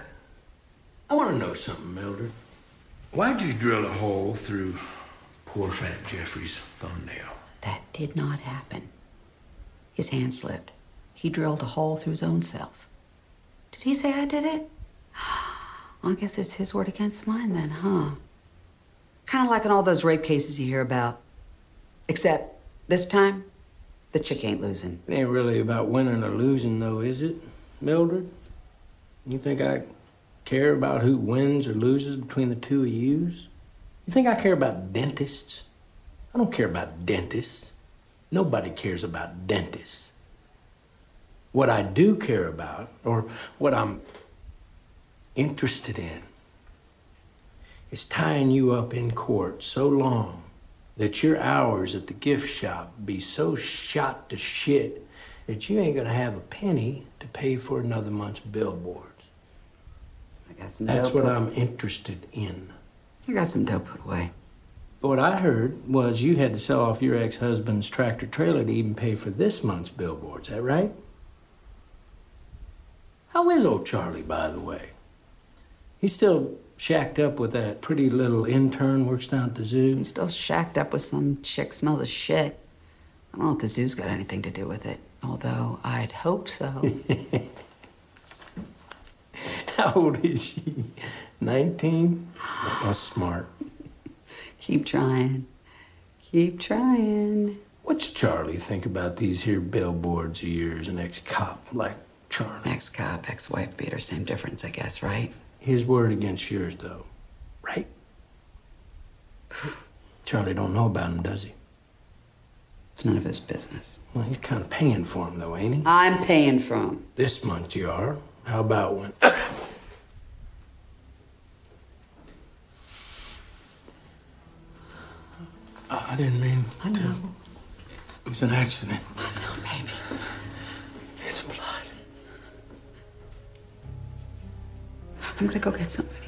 I want to know something, Mildred. Why'd you drill a hole through poor fat Jeffrey's thumbnail? That did not happen. His hand slipped. He drilled a hole through his own self. Did he say I did it? I guess it's his word against mine then, huh? Kind of like in all those rape cases you hear about. Except this time, the chick ain't losing. It ain't really about winning or losing, though, is it, Mildred? You think I care about who wins or loses between the two of yous? You think I care about dentists? I don't care about dentists. Nobody cares about dentists. What I do care about, or what I'm interested in, is tying you up in court so long that your hours at the gift shop be so shot to shit that you ain't gonna have a penny to pay for another month's billboards. I got some That's what put- I'm interested in. I got some dough put away. But what I heard was you had to sell off your ex-husband's tractor trailer to even pay for this month's billboards. That right? How is old Charlie, by the way? He's still shacked up with that pretty little intern works down at the zoo. He's still shacked up with some chick smells of shit. I don't know if the zoo's got anything to do with it. Although I'd hope so. How old is she? 19? That's smart. Keep trying. Keep trying. What's Charlie think about these here billboards of yours, an ex-cop like Charlie? Ex cop, ex wife beater, same difference, I guess, right? His word against yours, though. Right? Charlie don't know about him, does he? It's none of his business. Well, he's kind of paying for him, though, ain't he? I'm paying for him. This month you are. How about when? I I didn't mean I know. It was an accident. Oh, baby. It's a blood. I'm gonna go get somebody.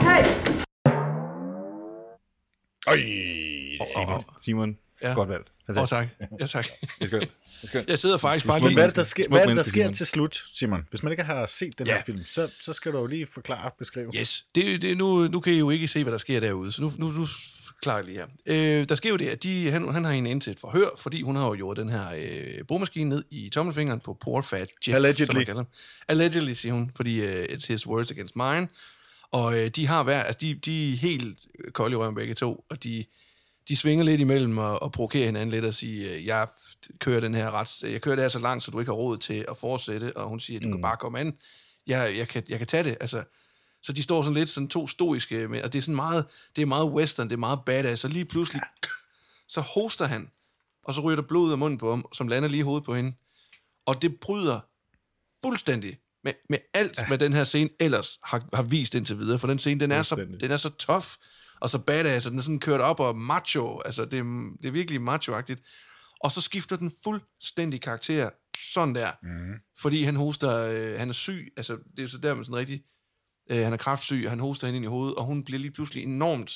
hey! Øj, Simon, Simon Ja. godt valgt. Åh, oh, tak. Ja, tak. Det er skønt. Det er skønt. Jeg sidder faktisk bare lige... hvad er det, der sker, hvad er det, der sker til slut, Simon? Hvis man ikke har set den Ja. her film, så, så skal du jo lige forklare og beskrive. Yes, det, det, nu, nu kan I jo ikke se, hvad der sker derude, så nu, nu, nu jeg lige her. Øh, der sker jo det, at de, han, han har hende ind til et forhør, fordi hun har jo gjort den her øh, boremaskine ned i tommelfingeren på poor fat Jeff, Allegedly. som man kalder ham. Allegedly, siger hun, fordi øh, it's his words against mine. Og øh, de har hver, altså de, de er helt kolde i røven begge to, og de, de svinger lidt imellem og, og provokerer hinanden lidt og siger, øh, jeg kører den her ret, jeg kører det her så langt, så du ikke har råd til at fortsætte, og hun siger, du kan bare komme an, jeg, jeg, kan, jeg kan tage det, altså. Så de står sådan lidt sådan to stoiske, med, og det er sådan meget, det er meget western, det er meget badass, og lige pludselig, så hoster han, og så ryger der blod af munden på ham, som lander lige i hovedet på hende. Og det bryder fuldstændig med, med alt, ja. hvad den her scene ellers har, har vist indtil videre. For den scene, den er, så, den er så tough, og så badass, og den er sådan kørt op og macho. Altså, det, er- det er virkelig macho-agtigt. Og så skifter den fuldstændig karakter sådan der. Mm. Fordi han hoster, øh, han er syg, altså det er så der med sådan rigtig, øh, han er kraftsyg, og han hoster hende ind i hovedet, og hun bliver lige pludselig enormt,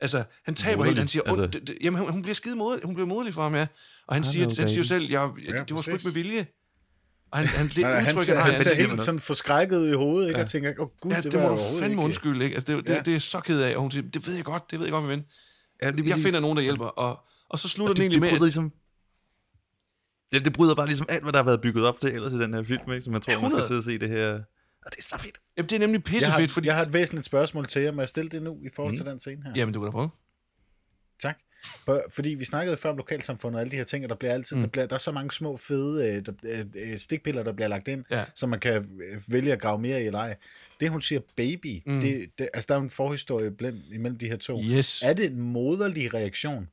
altså han taber helt, han siger, altså. altså, jamen hun, hun bliver skide modig, hun bliver modig for ham, ja. Og han, siger, er han siger jo selv, jeg, Ja, det var sgu ikke med vilje. Og han, han, det Han, ser, han han ser helt sådan forskrækket ud i hovedet, ikke? Ja. Og tænker, åh oh, gud, ja, det, det, var må du fandme ikke. undskylde, ikke? Altså, det, det, Ja. det er så ked af, og hun siger, det ved jeg godt, det ved jeg godt, min ven. Ja, lige Jeg finder nogen, der hjælper, og, og så slutter Og den det, egentlig det med, at, ligesom... Ja, det bryder bare ligesom alt, hvad der har været bygget op til ellers i den her film, ikke? Som jeg tror, man skal 100. sidde og se det her. Og det er så fedt. jamen, det er nemlig Jeg har, pissefedt, fordi... jeg har et væsentligt spørgsmål til jer. Må jeg stille det nu i forhold til den scene her? Jamen, du kan da prøve. Tak. For- Fordi vi snakkede før om lokalsamfundet og alle de her ting, og der bliver altid, mm. der, bliver, der er så mange små fede øh, der, øh, øh, stikpiller, der bliver lagt ind, Ja. så man kan øh, vælge at grave mere i eller ej. Det, hun siger baby, mm. det, det, altså der er jo en forhistorie blandt, imellem de her to. Yes. Er det en moderlig reaktion?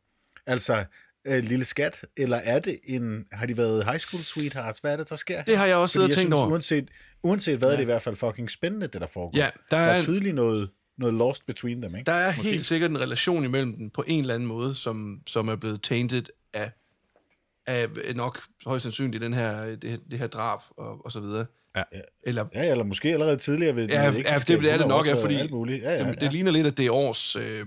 Altså, øh, lille skat, eller er det en, har de været high school sweethearts? Hvad er det, der sker? Det har jeg også siddet og tænkt synes, over. Uanset, uanset hvad, ja. det er i hvert fald fucking spændende, det der foregår. Ja, der der er er en- tydeligt noget, noget lost between them, ikke? Der er helt sikkert en relation imellem dem på en eller anden måde, som, som er blevet tainted af, af nok højst sandsynligt den her, det, her- det her drab og, og så videre. Ja. Eller, Ja, eller måske allerede tidligere ved ja, ved ja, det, det er det nok, ja, fordi muligt. Ja, ja, det, det ligner lidt, at det er års øh,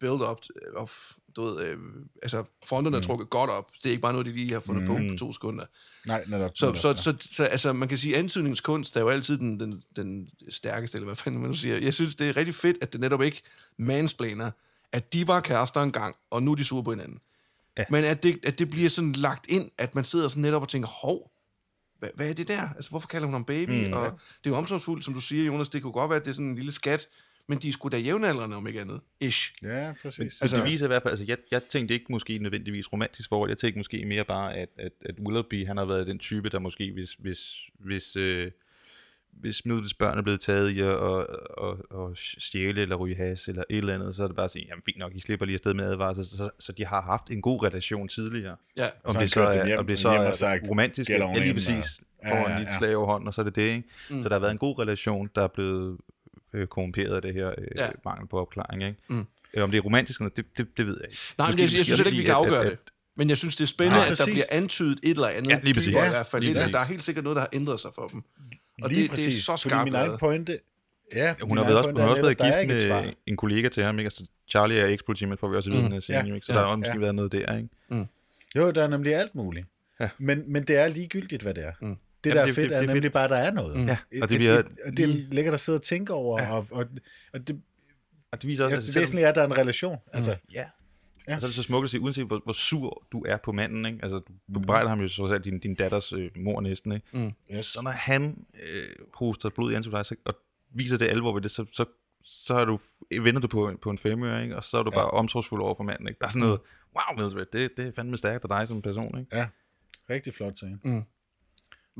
build-up of, du ved, øh, altså fronterne er trukket godt op. Det er ikke bare noget, de lige har fundet mm. på på to sekunder. Nej, netop. Så, netop, så, ja. så, så altså, man kan sige, at antydningskunst er jo altid den, den, den stærkeste, eller hvad fanden man nu siger. Jeg synes, det er rigtig fedt, at det netop ikke mansplaner, at de var kærester engang, og nu er de sure på hinanden. Ja. Men at det, at det bliver sådan lagt ind, at man sidder sådan netop og tænker, hov, hvad, hvad er det der? Altså, hvorfor kalder hun ham baby? Mm, og det er jo omsorgsfuldt, som du siger, Jonas, det kunne godt være, at det er sådan en lille skat, men de er sgu da jævnaldrende, om ikke andet. Ish. Ja, præcis. Altså, Altså- det viser i hvert fald, altså jeg, jeg tænkte ikke måske nødvendigvis romantisk forhold, jeg tænkte måske mere bare, at, at, at Willoughby, han har været den type, der måske, hvis, hvis, hvis, øh, hvis Middel's børn er blevet taget i at og, og, og stjæle eller ryge has eller et eller andet, så er det bare at sige, jamen fint nok, I slipper lige afsted med advarsel, så, så, så de har haft en god relation tidligere. Ja. Om Så det han så er, hjem- om det så er sagt, romantisk, "Get ja lige in", præcis, og- Ja, en ja, lille ja. slag over hånden, og så er det det, ikke? Mm. Så der har været en god relation, der er blevet øh, korrumperet af det her øh, Ja. mangel på opklaring, ikke? Mm. Øh, om det er romantisk, eller- det, det, det ved jeg ikke. Nej, men Måske- jeg, jeg måske synes ikke, vi kan fordi, at- afgøre at- det. Men jeg synes, det er spændende, Nej, at der bliver antydet et eller andet. Ja, lige præcis. dybere Ja, i hvert fald. lige Der, er helt sikkert noget, der har ændret sig for dem. Og Lige det, præcis. det er så Fordi skarpt min egen pointe... Ja, Hun har, været også, hun har også været gift med en kollega til ham, ikke? Altså, Charlie er ekspolitimand, får vi også at vide Mm. mm. Ja. jo, ikke? Så Ja. der har måske Ja. været noget der, ikke? Jo, der er nemlig alt muligt. Ja. Men, men det er ligegyldigt, hvad det er. Mm. Det, Jamen, der er fedt, det- er det er nemlig fedt. bare, at der er noget. Ja, Et- og det et- bliver og det er lige- lækkert at sidde og tænke over, og, og, og det, Og det viser også, ja, altså, det væsentlige er, at der er en relation. Altså, Ja. Ja. Ja. Og så er det så smukt at se, uanset hvor, hvor sur du er på manden, ikke? Altså, du bebrejder ham jo så selv din, din datters øh, mor næsten, ikke? Mm. yes. Så når han øh, hoster blod i ansigtet og viser det alvor ved det, så, så, så er du, vender du på, på en femøre, ikke? Og så er du bare ja. omsorgsfuld over for manden, ikke? Der er sådan noget, wow, Mildred, det, det er fandme stærkt af dig som person, ikke? Ja, rigtig flot scene. Mm.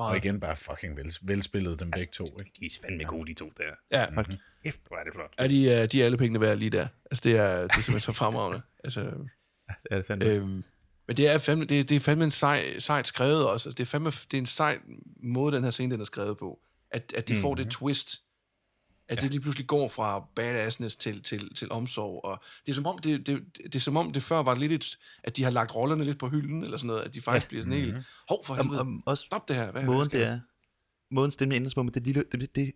Og Meget. igen bare fucking vel, velspillet dem begge to. Ikke? De er fandme gode, de to der. Ja. Hold kæft, hvor er det flot. Er de, øh, de er alle pengene værd lige der. Altså, det er, det er simpelthen så fremragende. Altså, Ja, det er fandme. øhm, men det er fandme, det, det er fandme en sej, sejt skrevet også. Altså, det, er fandme, det er en sej måde, den her scene den er skrevet på. At, at de mm. får det twist. At ja. det lige pludselig går fra badassness til, til, til omsorg. Og det, er som om, det, det, det, er som om, det før var lidt et, at de har lagt rollerne lidt på hylden, eller sådan noget. At de faktisk ja. bliver sådan helt, hov for helvede, om, også stop det her. Hvad, måden, hvad det er, måden stemmen ændres på, men det lille, det, det, det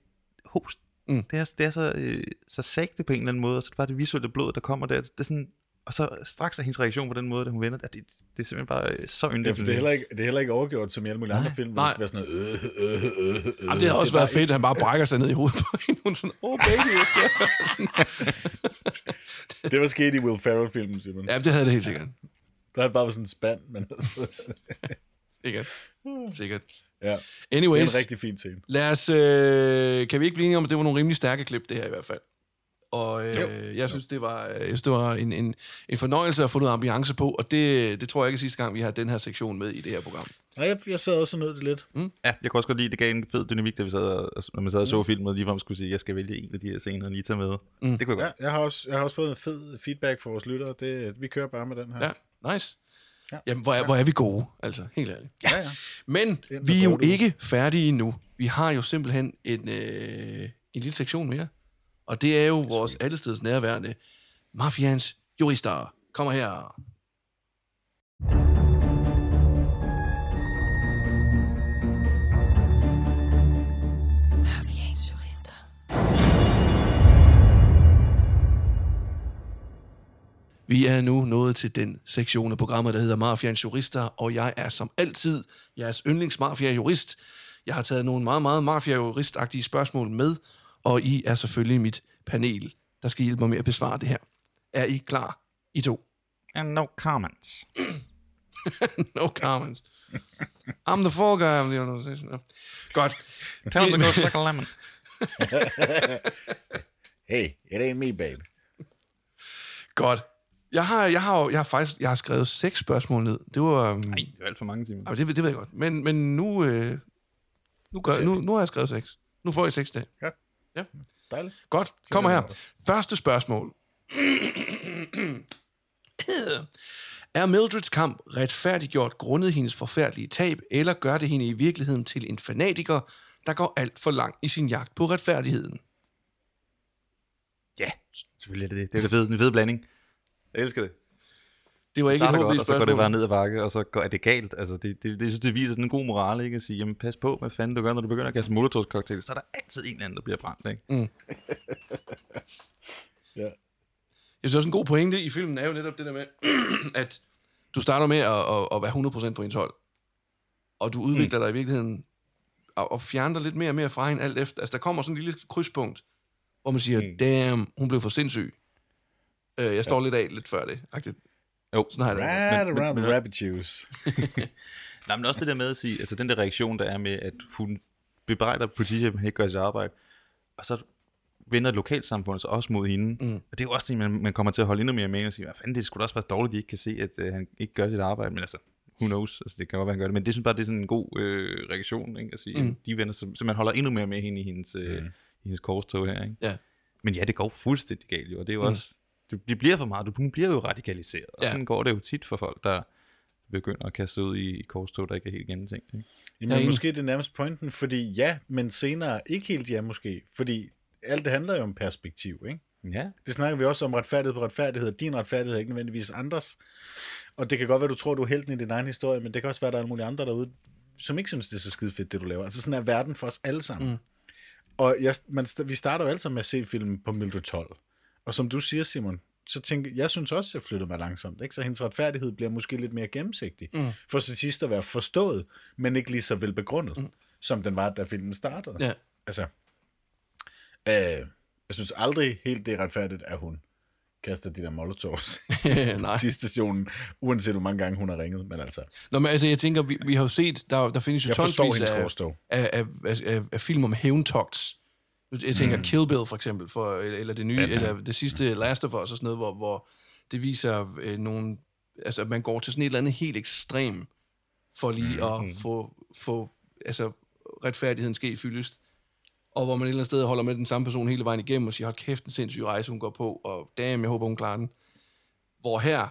host, Mm. det, er, det er så, øh, så sagte på en eller anden måde, og så det bare det visuelle blod, der kommer der. Det er sådan, og så straks er hendes reaktion på den måde, da hun vender, at det, det er simpelthen bare øh, så Ja, yndigt. for det er heller ikke, det er heller ikke overgjort som i alle mulige andre film, hvor Nej. det skal være sådan noget... Øh, øh, øh, øh, Jamen, det har også er været fedt, at han bare brækker sig ned i hovedet på hende. Hun er sådan, åh, oh, baby, sker der? Det var sket i Will Ferrell-filmen, Simon. Ja, det havde det helt sikkert. Der har det bare været sådan en spand, men Sikkert. Sikkert. ja, det er Anyways, en rigtig fin scene. lad os, øh, kan vi ikke blive enige om, at det var nogle rimelig stærke klip, det her i hvert fald. Og øh, jeg synes, det var, jeg synes, det var en, en, en fornøjelse at få noget ambiance på, og det, det tror jeg ikke er sidste gang, vi har den her sektion med i det her program. Nej, jeg, jeg sad også og nød det lidt. Ja, jeg kan også godt lide, det gav en fed dynamik, da vi sad og, når man sad og så filmen, lige frem skulle sige, jeg skal vælge en af de her scener og lige tage med. Mm. Det kunne jeg Ja, godt. jeg har også, jeg har også fået en fed feedback fra vores lyttere. Det, vi kører bare med den her. Ja, nice. Ja. Jamen, hvor er, hvor er vi gode, altså, helt ærligt. ja. ja. Men Ind vi er jo ikke færdige endnu. Vi har jo simpelthen en, øh, en lille sektion mere. Og det er jo vores allesteds nærværende Mafians jurister. Kommer her. Jurister. Vi er nu nået til den sektion af programmet, der hedder Mafians Jurister, og jeg er som altid jeres yndlingsmafia-jurist. Jeg har taget nogle meget, meget mafia-jurist-agtige spørgsmål med, og I er selvfølgelig mit panel, der skal hjælpe mig med at besvare det her. Er I klar? I to. And no comments. No comments. I'm the fall guy of the organization. No. Godt. Tell them to go suck a lemon. Hey, it ain't me, babe. Godt. Jeg har, jeg har, jo- jeg har faktisk jeg har skrevet seks spørgsmål ned. Det var... Um, Nej, det er alt for mange timer. det, det ved jeg godt. Men, men nu, øh, nu, gør, nu, nu har jeg skrevet seks. Nu får I seks dage. Ja. Ja. Dejligt. Godt, kommer her. Første spørgsmål. er Mildreds kamp retfærdiggjort grundet hendes forfærdelige tab, eller gør det hende i virkeligheden til en fanatiker, der går alt for langt i sin jagt på retfærdigheden? Ja, selvfølgelig er det det. Det er det fede, den fede blanding. Jeg elsker det. Det var ikke et godt, og så går det bare ned ad bakke, og så går, er det galt. Altså, det, det, det, jeg synes, det viser sådan en god moral, ikke? At sige, jamen pas på, hvad fanden du gør, når du begynder at kaste molotov cocktail, så er der altid en eller anden, der bliver brændt, ikke? Ja. Jeg synes også en god pointe i filmen er jo netop det der med, at du starter med at, at, at være 100% på ens hold. Og du udvikler dig i virkeligheden og, og fjerner dig lidt mere og mere fra hende alt efter. Altså der kommer sådan en lille krydspunkt, hvor man siger, mm. damn, hun blev for sindssyg. Øh, jeg står ja. lidt af lidt før det. Agtigt. Jo. Sådan har jeg det. Right men- around men- the rabbit juice. Nej, men også det der med at sige, altså den der reaktion, der er med, at hun bebrejder politichefen, han ikke gør sit arbejde, og så vender lokalsamfundet sig også mod hende. Mm. Og det er jo også det, man, man kommer til at holde endnu mere med, og sige, hvad fanden, det skulle da også være dårligt, at de ikke kan se, at øh, han ikke gør sit arbejde, men altså, who knows, altså det kan godt være, han gør det, men det synes bare, det er sådan en god øh, reaktion, ikke? at sige, mm. de vender sig, så man holder endnu mere med hende i hendes, øh, mm. i hendes korstog her, ikke? Ja. Men ja, det går fuldstændig galt jo, og det er jo mm. også, det, bliver for meget, du hun bliver jo radikaliseret, og Ja. sådan går det jo tit for folk, der begynder at kaste ud i, korstog, der ikke er helt gennemtænkt. Ikke? Jamen, Jeg er enig. måske det er nærmest pointen, fordi ja, men senere ikke helt ja måske, fordi alt det handler jo om perspektiv, ikke? Ja, Det snakker vi også om retfærdighed på retfærdighed. Din retfærdighed er ikke nødvendigvis andres. Og det kan godt være, du tror, du er helten i din egen historie, men det kan også være, at der er alle mulige andre derude, som ikke synes, det er så skide fedt, det du laver. Altså sådan er verden for os alle sammen. Mm. Og jeg, man, vi starter jo alle sammen med at se filmen på Mildred 12. Og som du siger, Simon, så tænker jeg synes også, jeg flytter mig langsomt. Ikke? Så hendes retfærdighed bliver måske lidt mere gennemsigtig. Mm. For til sidst at være forstået, men ikke lige så velbegrundet, mm. som den var, da filmen startede. Ja. Altså, øh, jeg synes aldrig helt, det er retfærdigt, at hun kaster de der molotovs Nej. til stationen, uanset hvor mange gange hun har ringet. Men altså, Nå, men altså, jeg tænker, vi, vi har jo set, der, der findes jo jeg tonsvis af, af, af, af, af, af film om hævntogts. Jeg tænker mm. Kill Bill for eksempel, for, eller, det nye, Ja, ja. eller det sidste Last of Us og sådan noget, hvor, hvor det viser øh, nogle, altså at man går til sådan et eller andet helt ekstrem, for lige mm. at få, få altså, retfærdigheden ske fyldest. Og hvor man et eller andet sted holder med den samme person hele vejen igennem og siger, hold kæft, en sindssyg rejse, hun går på, og damn, jeg håber, hun klarer den. Hvor her,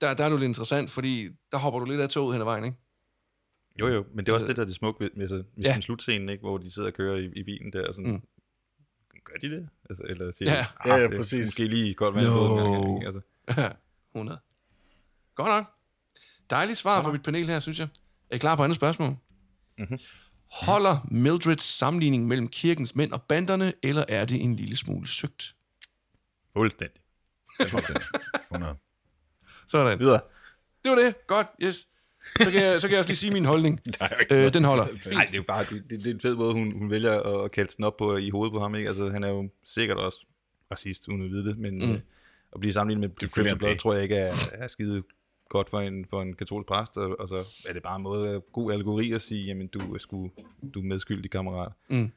der, der er jo lidt interessant, fordi der hopper du lidt af toget hen ad vejen, ikke? Jo, jo, men det er også det, der er det smukke ved, med, med, med Ja. ja. slutscenen, ikke, hvor de sidder og kører i, i bilen der, og sådan, Mm. Gør de det? Altså, eller siger Ja. de, Ja, ja, det er præcis. Måske lige koldt vand No. ikke? altså. 100. Godt nok. Dejligt svar fra mit panel her, synes jeg. Er I klar på andet spørgsmål? Mhm. Holder Mildreds sammenligning mellem kirkens mænd og banderne, eller er det en lille smule søgt? Fuldstændig. 100. Sådan. Videre. Det var det. Godt, yes. Så kan jeg, så kan jeg også lige sige min holdning. Øh, den holder. Nej, det er jo bare, det, det, det er en fed måde, hun, hun vælger at kalde den op på i hovedet på ham, ikke? Altså, han er jo sikkert også racist, uden at vide det, men mm. øh, at blive sammenlignet med Crips Blood, det. tror jeg ikke er, er skide godt for en, for en katolsk præst, og, og, så er det bare en måde, god allegori at sige, jamen, du er, sgu, du er medskyldig, kammerat. Mm.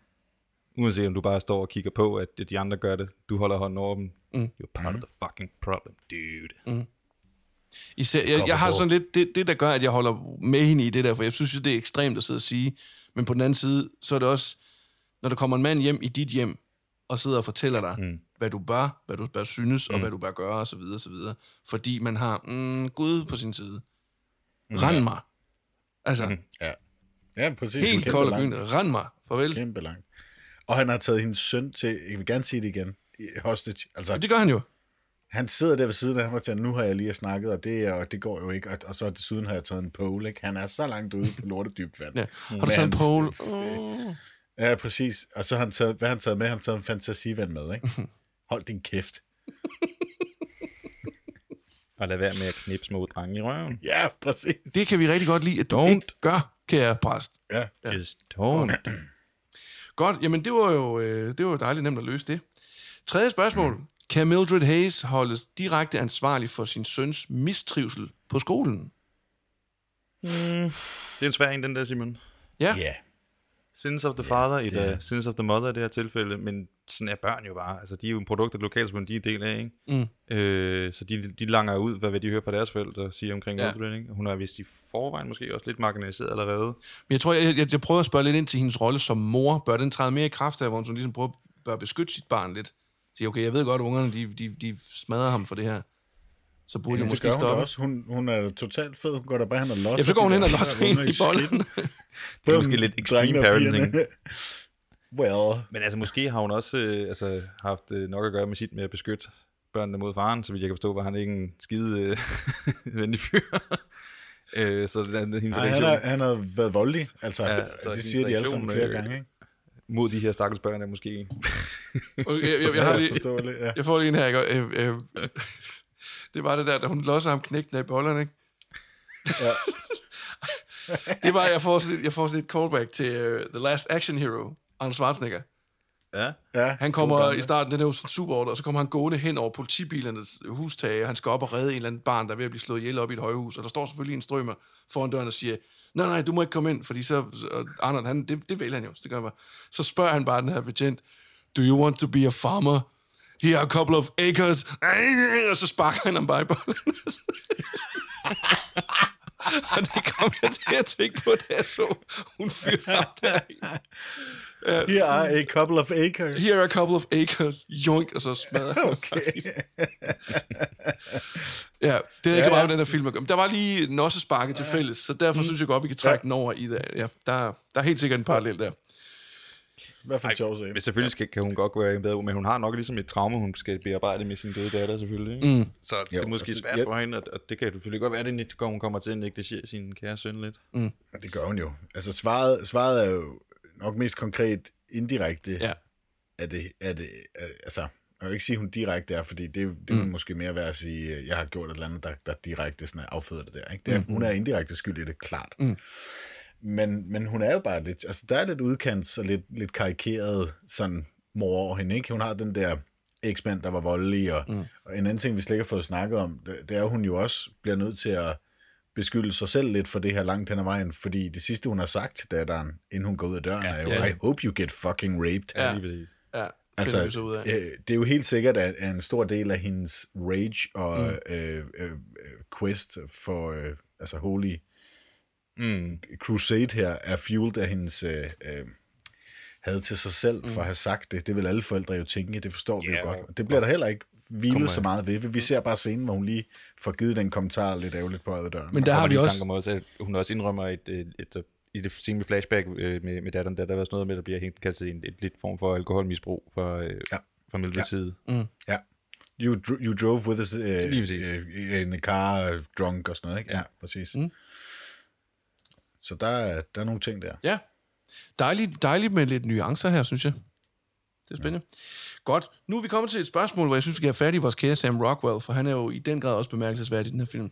Uanset om du bare står og kigger på, at de andre gør det, du holder hånden over dem, Mm. you're part of the fucking problem, dude. Især, jeg, jeg har sådan lidt, det, det der gør, at jeg holder med hende i det der, for jeg synes jo, det er ekstremt at sidde og sige, men på den anden side, så er det også, når der kommer en mand hjem i dit hjem, og sidder og fortæller dig, mm. hvad du bør, hvad du bør synes, mm. og hvad du bør gøre, og så videre, og så videre. Fordi man har mm, Gud på sin side. Rend mig. Altså, mm. Ja. Ja, præcis. helt kold og. Rend mig. Farvel. Kæmpe langt. Og han har taget hendes søn til, jeg vil gerne sige det igen, hostage. Altså, Det gør han jo. Han sidder der ved siden af ham og tænker, nu har jeg lige snakket, og det, og det går jo ikke. Og, og så desuden har jeg taget en pole, ikke? Han er så langt ude på lortedybt vand. Ja. Har du taget en pole? Oh. Ja, præcis. Og så har han taget, hvad har han taget med? Han har taget en fantasivand med, ikke? Hold din kæft. Og lad være med at knipse små drenge i røven. Ja, præcis. Det kan vi rigtig godt lide, at du Don't. ikke gør, kære præst. Ja. Just don't. Godt, jamen det var jo øh, det var jo dejligt nemt at løse det. Tredje spørgsmål. Kan Mildred Hayes holdes direkte ansvarlig for sin søns mistrivsel på skolen? Det er en svær en, den der, Simon. Ja. Ja. Sins of the father, det- eller sins of the mother i det her tilfælde, men sådan er børn jo bare. Altså, de er jo en produkt af lokalsamfundet, de er en del af, ikke? Mm. Øh, så de, de langer ud, hvad, hvad de hører fra deres forældre og siger omkring Ja. ja. ikke? Hun er vist i forvejen måske også lidt marginaliseret allerede. Men jeg tror, jeg, jeg, jeg prøver at spørge lidt ind til hendes rolle som mor. Bør den træde mere i kraft af, hvor hun sådan ligesom prøver, bør beskytte sit barn lidt? Sige, okay, jeg ved godt, at ungerne, de, de, de smadrer ham for det her. Så burde Ja, jeg måske gør hun stoppe. også. Hun, hun er totalt fed. Hun går der bare hen og losser. Ja, så går hun hen og losser hende i bolden. Det er måske lidt extreme parenting. well, Men altså, måske har hun også øh, altså, haft øh, nok at gøre med sit med at beskytte børnene mod faren, så vidt jeg kan forstå, var han ikke en skide øh, venlig fyr. øh, så den, hendes Nej, han, har, han har været voldelig. Altså, Ja, det siger de alle sammen flere øh, gange, ikke? Mod de her stakkels børn er måske... Jeg, jeg, jeg, har lige, ja. jeg får lige en her, ikke? Øh, øh, det var det der, da hun losser ham knægten af bollerne, ikke? Ja. det var, jeg får sådan, lidt- jeg får sådan et callback til uh, The Last Action Hero, Arnold Schwarzenegger. Ja. ja Han kommer i starten, den er jo sådan super og så kommer han gående hen over politibilernes hustage, og han skal op og redde en eller anden barn, der er ved at blive slået ihjel op i et højhus, og der står selvfølgelig en strømmer foran døren og siger, nej, nej, du må ikke komme ind, fordi så, og Arnold, han, det, det vil han jo, så det gør han bare. Så spørger han bare den her betjent, do you want to be a farmer? Here are a couple of acres. Og så sparker han ham bare i bollen. og det kom jeg til at tænke på, da jeg så, hun fyrer ham der. Here are a couple of acres. Here are a couple of acres. Joink, og så smadrer Okay. Ja, det er ikke Ja, så meget ja. den her film. Men Der var lige nossesparke til fælles, så derfor synes jeg godt, vi kan trække den over i det. Ja, der, der er helt sikkert en parallel der. Hvad for en sjov. Men selvfølgelig skal, kan hun godt være en bedre, men hun har nok ligesom et traume, hun skal bearbejde med sin døde datter selvfølgelig. Ikke? Mm. Så det Jo, er måske altså, svært jeg- for hende, og, og det kan selvfølgelig godt være, at det hun kommer til at negligere sin kære søn lidt. Det gør hun jo. Altså, svaret, svaret er jo nok mest konkret indirekte. Ja. Er det, er det, er, altså, jeg vil ikke sige, at hun direkte er, fordi det, det mm. måske mere være at sige, at jeg har gjort et eller andet, der, der direkte sådan afføder det der. Ikke? Det er, mm. Hun er indirekte skyld i det, klart. Mm. Men, men hun er jo bare lidt, altså der er lidt udkants og lidt, lidt karikeret sådan mor over hende, ikke? Hun har den der eksmand, der var voldelig, og, mm. og en anden ting, vi slet ikke har fået snakket om, det, det er, at hun jo også bliver nødt til at beskylde sig selv lidt for det her langt hen ad vejen, fordi det sidste, hun har sagt til datteren, inden hun går ud af døren, ja, er jo, ja. I hope you get fucking raped. Ja. Ja, Altså, vi så ud af. øh, det er jo helt sikkert, at, at en stor del af hendes rage og mm. øh, øh, øh, quest for øh, altså holy Mm. crusade her er fueled af hendes øh, øh, had til sig selv for at have sagt det. Det vil alle forældre jo tænke, det forstår vi Ja, jo godt. det bliver der heller ikke hvilet så meget ved. Vi ser bare scenen, hvor hun lige får givet den kommentar lidt ærgerligt på døren. Men der har vi også... også, at hun også indrømmer et, et, et, et i det scene med flashback øh, med, med datteren, der, der var sådan noget med, at der bliver helt kastet en, et lidt form for alkoholmisbrug fra, øh, Ja. fra Mildreds Ja. side. Ja. You, dro- you drove with us uh, uh, in the car, uh, drunk og sådan noget, ikke? Ja, præcis. Mm. Så der, er- der er nogle ting der. Ja. Dejligt, dejligt med lidt nuancer her, synes jeg. Det er spændende. Ja. Godt. Nu er vi kommet til et spørgsmål, hvor jeg synes, vi kan have fat i vores kære Sam Rockwell, for han er jo i den grad også bemærkelsesværdig i den her film.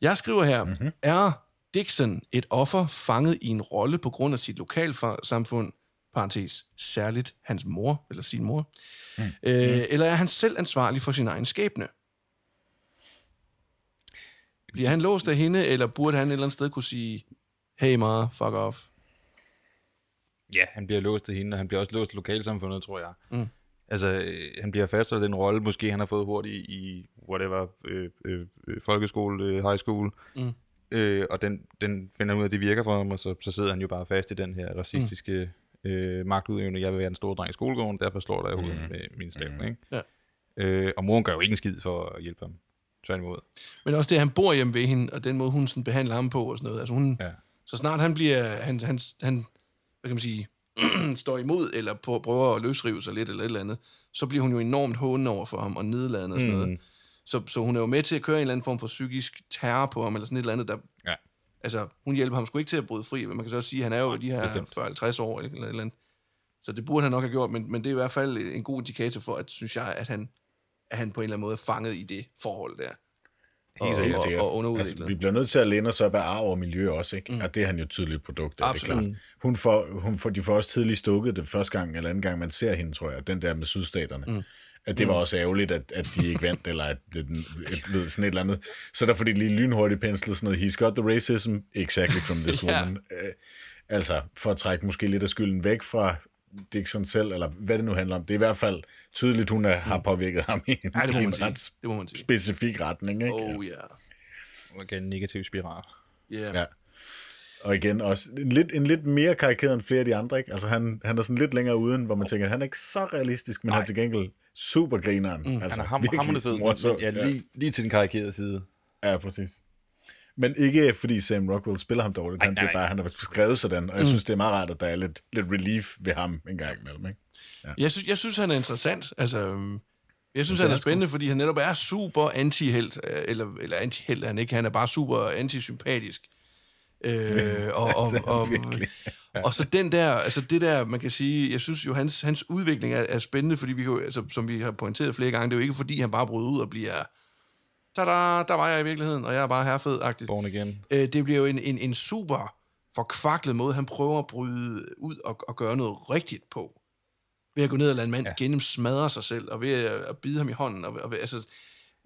Jeg skriver her, mm-hmm. er Dixon et offer fanget i en rolle på grund af sit lokalsamfund, parentes, særligt hans mor, eller sin mor, mm. Øh, eller er han selv ansvarlig for sin egen skæbne? Bliver han låst af hende, eller burde han et eller andet sted kunne sige, hey Mara, fuck off? Ja, han bliver låst af hende, og han bliver også låst af lokalsamfundet, tror jeg. Mm. Altså, øh, han bliver fastholdt i den rolle, måske han har fået hurtigt i, whatever, øh, øh, øh, folkeskole, øh, high school, Mm. øh, og den, den finder ud af, at det virker for ham, og så, så sidder han jo bare fast i den her racistiske øh, magtudøvende, jeg vil være en stor dreng i skolegården, derfor slår der jo mm. med min stav, mm. ikke? Ja. Øh, og moren gør jo ikke en skid for at hjælpe ham, tværtimod. Men også det, at han bor hjemme ved hende, og den måde, hun sådan behandler ham på og sådan noget. Altså hun, Ja. Så snart han bliver, han, han, han hvad kan man sige, står imod, eller på, prøver at løsrive sig lidt, eller et eller andet, så bliver hun jo enormt hånende over for ham, og nedladende og sådan Mm. noget. Så, så hun er jo med til at køre en eller anden form for psykisk terror på ham, eller sådan et eller andet, der... Ja. Altså, hun hjælper ham sgu ikke til at bryde fri, men man kan så også sige, at han er jo de her bestemt. 40-50 år, eller, eller et eller andet. Så det burde han nok have gjort, men, men det er i hvert fald en god indikator for, at, synes jeg, at han, at han på en eller anden måde er fanget i det forhold der. Og, Helt og, og underudviklet. Altså, vi bliver nødt til at læne os op af arv og miljø også, ikke? Mm. Og det er han jo tydeligt produkt af, det er klart. Hun får, hun får, de får også tidligt stukket det første gang, eller anden gang, man ser hende, tror jeg, den der med sydstaterne. Mm. At det var også ærgerligt, at, at de ikke vandt, eller at det, et, ved, sådan et eller andet. Så der får de lige lynhurtigt penslet sådan noget, he's got the racism exactly from this woman. Øh, altså, for at trække måske lidt af skylden væk fra Dixon selv, eller hvad det nu handler om. Det er i hvert fald tydeligt, hun er, har påvirket ham i en, Ja, det må en sige. ret Det må man sige. specifik retning. Ikke? Oh, ja. Og igen, en negativ spiral. Yeah. Ja. Og igen også en lidt, en lidt mere karikeret end flere af de andre. Ikke? Altså han, han er sådan lidt længere uden, hvor man tænker, han er ikke så realistisk, men han er til gengæld super grineren. Mm, Altså, han er ham, hammerende fed, men, ja, lige, lige til den karikerede side. Ja, præcis. Men ikke fordi Sam Rockwell spiller ham dårligt. Han, nej, det er bare, han har skrevet sådan, og jeg synes, det er meget rart, at der er lidt, lidt relief ved ham en gang imellem. Ikke? Jeg, synes, jeg synes, han er interessant. Altså, øhm, jeg synes, det han er spændende, fordi han netop er super anti-helt. øh, Eller, eller anti-helt er han ikke. Han er bare super antisympatisk. Øh, og, og, og, og så den der, altså det der, man kan sige, jeg synes jo, hans, hans udvikling er, er spændende, fordi vi jo, altså, som vi har pointeret flere gange, det er jo ikke fordi, han bare bryder ud og bliver, tada, der var jeg i virkeligheden, og jeg er bare herfed-agtigt. Born igen. Øh, det bliver jo en, en, en super forkvaklet måde, han prøver at bryde ud og, og gøre noget rigtigt på. Ved at gå ned og lade en mand ja. gennem smadre sig selv, og ved at, at bide ham i hånden, og, og ved- altså,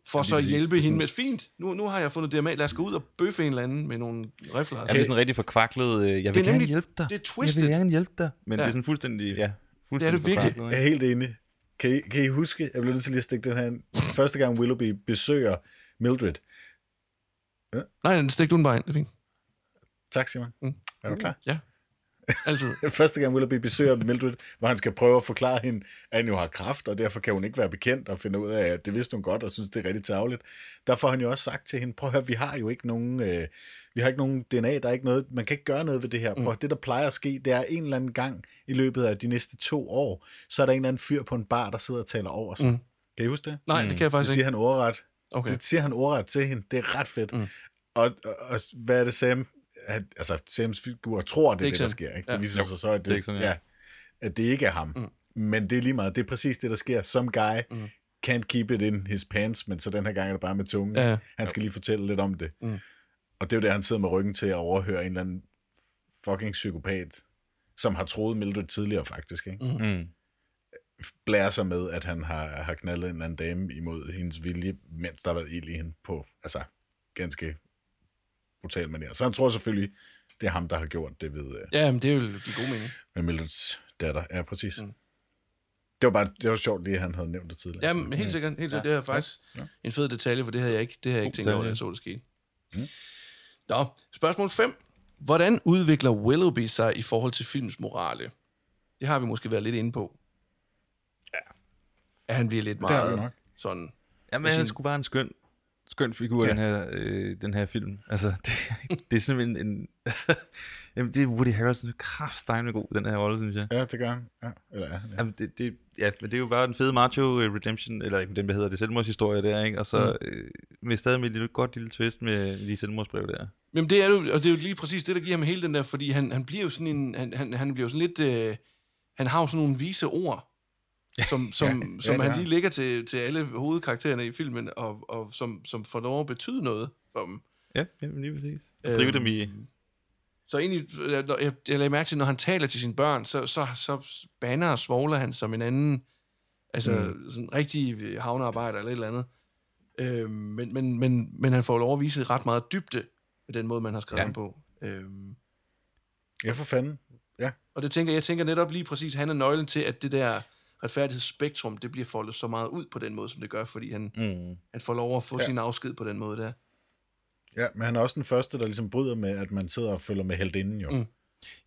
for Ja, så at hjælpe Det hende med, fint, nu, nu har jeg fundet DMA, lad os gå ud og bøffe en eller anden med nogle rifler. Ja, det er sådan rigtig forkvaklet, øh, jeg vil Det er gerne nemlig- hjælpe dig. det er Jeg twisted. vil gerne hjælpe dig. Men Ja. det er sådan fuldstændig, ja, Det fuldstændig er det virkelig. Jeg er helt enig. Kan I, kan I huske, jeg bliver nødt til lige at stikke den her ind. Første gang Willoughby besøger Mildred. Nej, den stik du den bare ind, det er fint. Tak, Simon. Mm. Er du klar? Ja, altid. Første gang Willoughby besøger Mildred, hvor han skal prøve at forklare hende, at han jo har kraft, og derfor kan hun ikke være bekendt og finde ud af, at det vidste hun godt, og synes, det er rigtig tageligt. Der får han jo også sagt til hende, prøv at høre, vi har jo ikke nogen, øh, vi har ikke nogen DNA, der er ikke noget, man kan ikke gøre noget ved det her. Prøv, mm. Det, der plejer at ske, det er en eller anden gang i løbet af de næste to år, så er der en eller anden fyr på en bar, der sidder og taler over sig. Mm. Mm. Kan I huske det? Nej, det kan jeg faktisk det siger ikke. han ordret. Okay. Det siger han ordret til hende. Det er ret fedt. Mm. Mm. Og, og, og, hvad er det, Sam? Han, altså, Sams figur tror, det er det, ikke der sker. Ikke? Ja. Det viser sig så, at det, det er ikke sådan, ja. ja, at det ikke er ham. Mm. Men det er lige meget. Det er præcis det, der sker. Some guy mm. can't keep it in his pants, men så den her gang er det bare med tungen. Ja, ja. Han skal lige fortælle lidt om det. Mm. Og det er jo det, han sidder med ryggen til at overhøre en eller anden fucking psykopat, som har troet Mildred tidligere faktisk. Ikke? Mm. Blærer sig med, at han har, har knaldet en anden dame imod hendes vilje, mens der har været ild i hende på, altså, ganske brutal manier. Så han tror selvfølgelig, det er ham, der har gjort det ved, øh, Ja, men det er jo de gode mening. med Mildreds datter. Ja, præcis. Mm. Det var bare det var sjovt lige, at han havde nævnt det tidligere. Jamen, helt sikkert. Helt sikkert. Det er faktisk Ja. en fed detalje, for det havde jeg ikke, det havde jeg ikke God tænkt over, da jeg så det ske. Mm. Nå, spørgsmål 5. Hvordan udvikler Willoughby sig i forhold til filmens morale? Det har vi måske været lidt inde på. At han bliver lidt meget nok. sådan... Jamen, han en- skulle bare en skøn, skøn figur, Ja. den, her, øh, den her film. Altså, det, det er simpelthen en... Altså, jamen, det er Woody Harrelson kraftstegnende god, den her rolle, synes jeg. Ja, det gør han. Ja, eller, ja, ja. Jamen, det, det, ja, men det er jo bare den fede macho redemption, eller ikke den, hedder det, selvmordshistorie der, ikke? Og så mm. øh, med stadig med et lille, godt lille twist med de selvmordsbrev der. Jamen, det er, jo, og det er jo lige præcis det, der giver ham hele den der, fordi han, han bliver jo sådan en... Han, han, han bliver jo sådan lidt... Øh, han har jo sådan nogle vise ord, som, som, Ja, ja, ja, som det han lige lægger til, til alle hovedkaraktererne i filmen, og, og som, som får lov at betyde noget for dem. Ja, jamen, lige præcis. Øhm, Drive dem i... Så egentlig, jeg, når- jeg, jeg lagde mærke til, når han taler til sine børn, så, så, så banner og svogler han som en anden, altså mm. sådan en rigtig havnearbejder eller et eller andet. Øhm, men, men, men, men han får lov at vise ret meget dybde med den måde, man har skrevet Ja. ja. ham på. Øhm, ja, for fanden. Ja. og det tænker jeg tænker netop lige præcis, han er nøglen til, at det der retfærdighedsspektrum, det bliver foldet så meget ud på den måde, som det gør, fordi han, Mm. han får lov at få Ja. sin afsked på den måde der. ja, men han er også den første, der ligesom bryder med, at man sidder og følger med heldinden jo. Mm.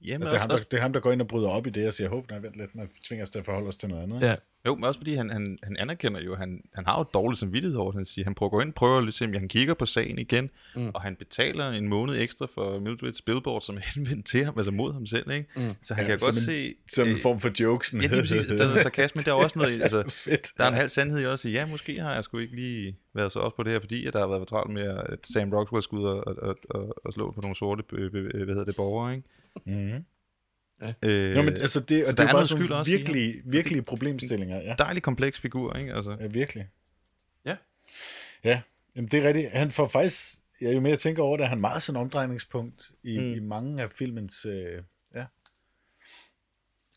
Jamen, Altså, det, er ham, der, det er ham, der går ind og bryder op i det og siger, håb, nej, vent lidt, man tvinger os til at forholde os til noget andet. Ja. jo, men også fordi han, han, han anerkender jo, han, han har jo dårlig samvittighed over det. Han siger, han prøver at gå ind, prøver at se, om han kigger på sagen igen, mm. og han betaler en måned ekstra for Mildreds billboard, som er henvendt til ham, altså mod ham selv, ikke? Mm. Så han Ja, kan godt en- se... Som en øh, form for jokesen. Ja, lige præcis. Der er sarkasme. Der er også noget, altså, Fedt. der er en halv sandhed i også. Ja, måske har jeg sgu ikke lige været så også på det her, fordi at der har været travlt med, at Sam Rockwell skulle ud og, og, og, og slå på nogle sorte, øh, øh, hvad hedder det, borgere, ikke? Mm-hmm. Øh, Nå, men altså, det, og det er bare skyld sådan også i virkelige, problemstillinger. Ja. dejlig kompleks figur, ikke? Altså, Ja, virkelig. Ja. Ja, Jamen, det er rigtigt. Han får faktisk, ja, jo mere jeg tænker over det, er han meget sådan en omdrejningspunkt i, mm. i mange af filmens, øh, ja.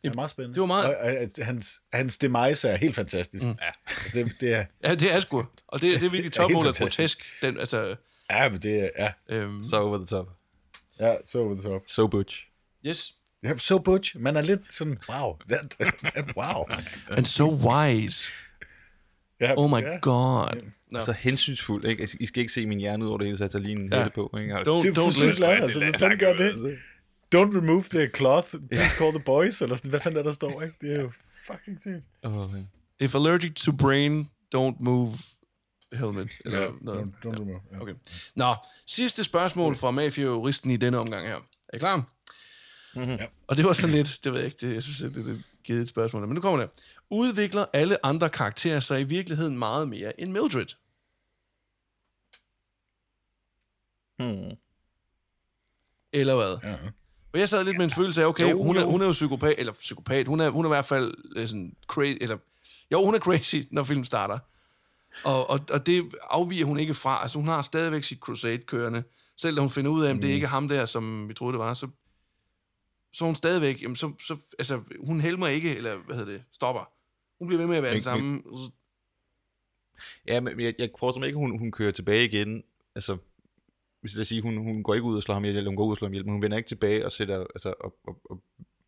Det er meget spændende. det var meget- Og, og, at hans, hans demise er helt fantastisk. Mm. Ja. Altså, det, det er, Ja, det er sgu. Og det, det er virkelig Det helt topmål af fantastisk. grotesk. Den, altså, ja, men det er, ja, øhm, så over the top. Ja, så over the top. So butch. yes. Ja, so butch. Man er lidt sådan, wow, that, that, wow. And so wise. Ja, Oh my ja. god. No. Så hensynsfuld, ikke? Altså, I skal ikke se min hjerne ud over det hele, så jeg tager lige en Ja. på, ikke? Don't, Det er don't fuldstændig lift. glad, altså. Hvad fanden gør det? Don't remove the cloth, please call the boys, eller sådan, hvad fanden er der står, ikke? Det er jo fucking sygt. Oh. If allergic to brain, don't move helmet. Eller Ja, noget. don't, don't remove. Ja. Okay. Nå, sidste spørgsmål fra mafia-juristen i denne omgang her. Er I klar? Mm-hmm. Ja. Og det var sådan lidt, det ved jeg ikke, det, jeg synes, det er lidt givet et spørgsmål. Men nu kommer det. Udvikler alle andre karakterer sig i virkeligheden meget mere end Mildred? Hmm. Eller hvad? Ja. Og jeg sad lidt med en følelse af, okay, Jo, hun, er, jo. hun er jo psykopat, eller psykopat, hun er, hun er i hvert fald øh, sådan crazy, eller, jo, hun er crazy, når film starter. Og, og, og det afviger hun ikke fra. Altså, hun har stadigvæk sit crusade kørende. Selv da hun finder ud af, at det er ikke ham der, som vi troede, det var, så, så hun stadigvæk, jamen, så, så, altså, hun helmer ikke, eller hvad hedder det, stopper. Hun bliver ved med at være den Men- samme. Ja, men jeg, jeg forestiller mig ikke, at hun, hun kører tilbage igen. Altså, hvis jeg siger, hun, hun går ikke ud og slår ham ihjel, eller hun går ud og slår ham ihjel, men hun vender ikke tilbage og sætter, altså, og, og, og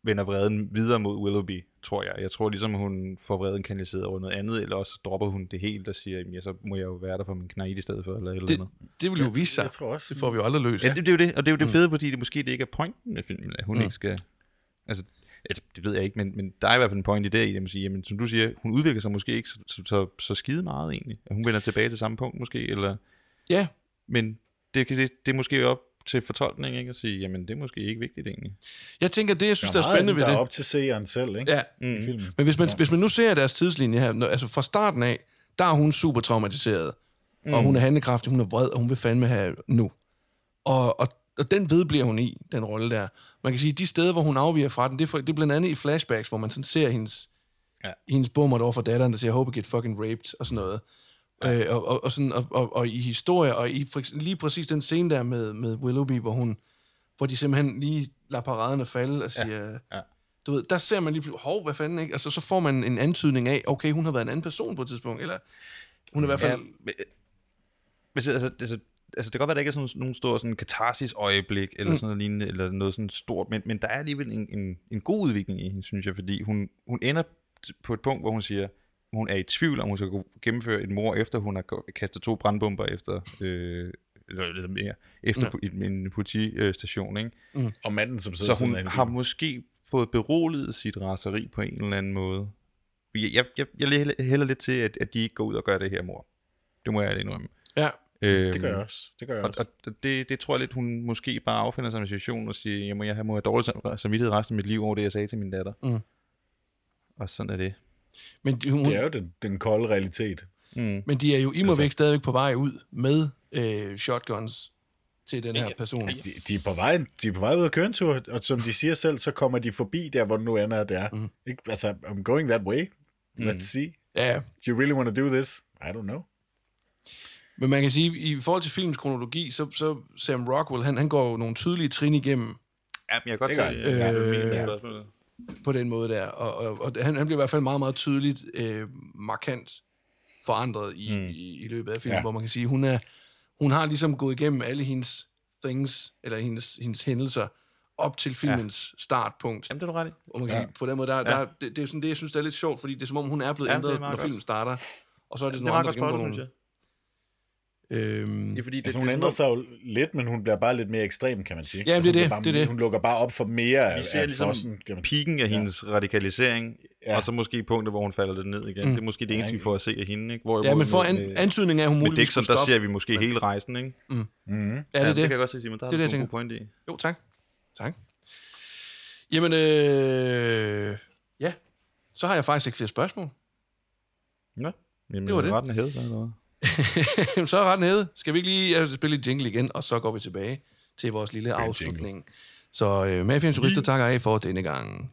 vender vreden videre mod Willoughby, tror jeg. Jeg tror ligesom, hun får vreden kanaliseret over noget andet, eller også dropper hun det helt og siger, jamen, ja, så må jeg jo være der for min knæt i stedet for, eller et eller Det, andet. det vil jo Jeg- vise sig. jeg tror også- Det får vi jo aldrig løst. Ja, det, det, er jo det, og det er jo det fede, fordi det måske det ikke er pointen med filmen, at hun Mm. ikke skal... Altså, altså, det ved jeg ikke, men, men der er i hvert fald en point i det, i det, man siger, jamen, som du siger, hun udvikler sig måske ikke så, så, så, så skide meget egentlig. At hun vender tilbage til samme punkt måske, eller... Ja, Men det, kan- det, det er måske op til fortolkning, ikke? At sige, jamen, det er måske ikke vigtigt egentlig. jeg tænker, det, jeg synes, der Der er er meget af spændende den, ved der det. er op til seeren selv, ikke? Ja, I filmen. Men hvis man, ja. hvis man nu ser deres tidslinje her, når, altså fra starten af, der er hun super traumatiseret, mm. og hun er handlekraftig, hun er vred, og hun vil fandme have nu. Og, og, og den vedbliver hun i, den rolle der. Man kan sige, de steder, hvor hun afviger fra den, det er, for, det er blandt andet i flashbacks, hvor man sådan ser hendes, Ja. hendes bummer over for datteren, der siger, I hope I get fucking raped, og sådan noget. Øh, og, og, og, sådan, og, og, og, i historier, og i for, lige præcis den scene der med, med Willoughby, hvor hun hvor de simpelthen lige lader paraderne falde og siger, ja. ja. du ved, der ser man lige, hov, hvad fanden, ikke? Altså, så får man en antydning af, okay, hun har været en anden person på et tidspunkt, eller hun er i hvert fald... Ja, øh, hvis, altså, altså, altså, det kan godt være, at der ikke er sådan nogen stor sådan katarsis-øjeblik, eller Mm. sådan noget lignende, eller noget sådan stort, men, men der er alligevel en, en, en god udvikling i hende, synes jeg, fordi hun, hun ender på et punkt, hvor hun siger, hun er i tvivl, om hun skal gå- gennemføre et mor, efter hun har kastet to brandbomber efter, øh, eller, eller mere, efter Ja. ja. en politistation, ikke? Og manden, som sidder Så hun har måske fået beroliget sit raseri på en eller anden måde. Jeg, jeg, jeg, jeg hælder- lidt til, at, at de ikke går ud og gør det her mor. Det må jeg ærligt indrømme. Ja, Øhm, Det gør jeg også. Det gør jeg og, også. og det, det tror jeg lidt, hun måske bare affinder sig med situationen og siger, jeg må, jeg må have dårlig sam- samvittighed resten af mit liv over det, jeg sagde til min datter. Mm. Og sådan er det. Men, de- hun, Det er jo den, den kolde realitet. Mm. men de er jo imod Altså- væk stadigvæk på vej ud med øh, shotguns til den her person. De, de, er på vej, de er på vej ud af køre en tur, og som de siger selv, så kommer de forbi der, hvor nu end er, det er. Mm. Ikke? Altså, I'm going that way. Let's see. Ja, Do you really want to do this? I don't know. men man kan sige, i forhold til filmens kronologi, så, så Sam Rockwell, han, han går jo nogle tydelige trin igennem Ja, men jeg kan godt Det gør se, ja, Øh, ja. På den måde der. Og, og, og han, han bliver i hvert fald meget, meget tydeligt øh, markant forandret i, mm. i, i løbet af filmen, ja. Ja. hvor man kan sige, hun er hun har ligesom gået igennem alle hendes things, eller hendes, hendes hændelser, op til filmens ja. startpunkt. Jamen, det er du ret i. Og man kan Ja. ja. sige, på den måde, der, ja. der, det, det er sådan det, jeg synes, der er lidt sjovt, fordi det er som om, hun er blevet Ja, ja, det er ændret, meget når godt. filmen starter. Og så er det, Det er nogle meget andre, godt der spottet. Øhm, Det er fordi, det, Altså, det, hun er ændrer sig jo lidt, men hun bliver bare lidt mere ekstrem, kan man sige. Ja, altså, det hun det, Bare, det det. Hun lukker bare op for mere Vi af, ser af ligesom fossen, kan man piken af hendes radikalisering, Ja. og så måske punktet, hvor hun falder lidt ned igen. Mm. Det er måske det eneste, vi får at se af hende. Ikke? Hvor, ja, men for an, antydning af, at hun muligvis Dixon, der ser vi måske hele rejsen, ikke? Mm-hmm. Ja, det er det det. kan jeg godt se, Simon. Der Det er det, jeg en god point i. Jo, tak. Tak. Jamen, øh, ja. Så har jeg faktisk ikke flere spørgsmål. Ja. Jamen, Det var det. Retten er hævet, så eller? så er retten nede. Skal vi ikke lige øh, spille et jingle igen, og så går vi tilbage til vores lille jingle. afslutning. Så øh, Mafians Jurister takker af for denne gang.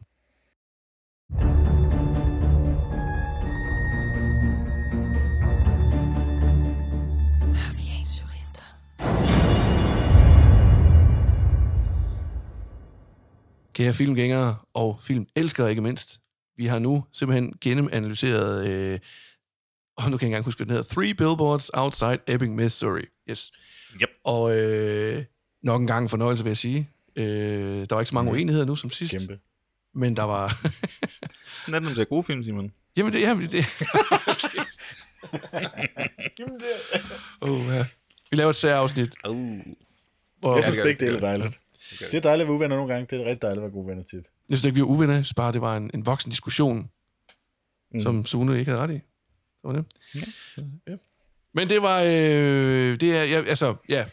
Kære filmgængere og filmelskere ikke mindst, vi har nu simpelthen gennemanalyseret, øh, og nu kan jeg ikke engang huske, hvad den hedder, Three Billboards Outside Ebbing, Missouri. Yes. Yep. Og øh, nok en gang en fornøjelse, vil jeg sige. Øh, der var ikke så mange uenigheder nu som sidst. Kæmpe. Men der var... Hvordan er det, gode film, Simon? Jamen, det, jamen, det... oh, ja. Vi laver et særafsnit. Uh. Hvor, Jeg jeg synes begge dele er dejligt. Det er dejligt at være uvenner nogle gange. Det er rigtig dejligt at være gode venner tit. synes ikke, vi var uvenner. Jeg bare, det var en, en voksen diskussion, mm. som Sune ikke havde ret i. Var det. Ja. Men det var... Øh, det er, ja, altså, ja.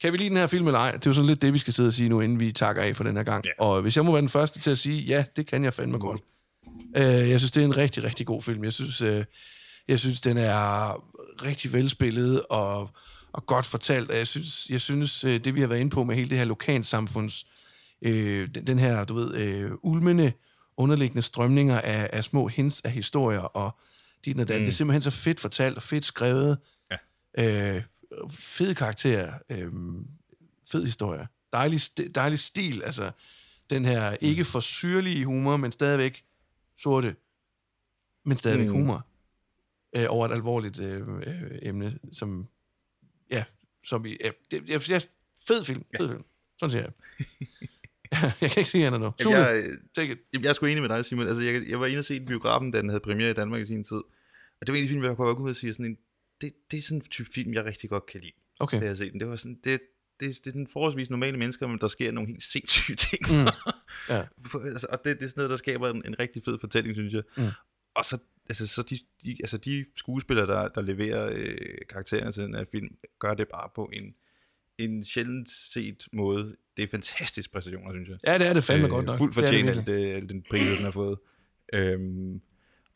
Kan vi lide den her film eller ej? Det er jo sådan lidt det, vi skal sidde og sige nu, inden vi takker af for den her gang. Ja. Og hvis jeg må være den første til at sige, ja, det kan jeg fandme godt. Øh, jeg synes, det er en rigtig, rigtig god film. Jeg synes, øh, jeg synes den er rigtig velspillet og, og godt fortalt. Og jeg synes, jeg synes øh, det vi har været inde på med hele det her lokalsamfunds, øh, den, den her, du ved, øh, ulmende, underliggende strømninger af, af små hints af historier og dit og dat. Mm. Det er simpelthen så fedt fortalt og fedt skrevet. Ja. Øh, fed karakter, øh, fed historie. Dejlig, dejlig stil, altså den her ikke for syrlige humor, men stadigvæk sorte, men stadigvæk Mm. humor øh, over et alvorligt øh, øh, emne, som, ja, som i, ja, det, jeg, jeg, fed film, fed film. Sådan siger jeg. jeg kan ikke sige andet nu. Sune, jeg, take it. Jamen, jeg er sgu enig med dig, Simon. Altså, jeg, jeg var inde og se biografen, da den havde premiere i Danmark i sin tid. Og det var en af de film, jeg kunne godt ud og sige, sådan en, det, det er sådan en type film, jeg rigtig godt kan lide, Okay. da jeg set den. Det var sådan, det, det, det er den forholdsvis normale mennesker, men der sker nogle helt sindssyge ting. Mm. Ja. Altså, og det, det er sådan noget, der skaber en, en rigtig fed fortælling, synes jeg. Mm. Og så, altså, så de, de, altså, de skuespillere, der, der leverer øh, karaktererne til den her film, gør det bare på en, en sjældent set måde. Det er fantastisk præstationer, synes jeg. Ja, det er det fandme godt nok. Fuldt Det det fortjent alt, det, alt den pris, den har fået. Øhm,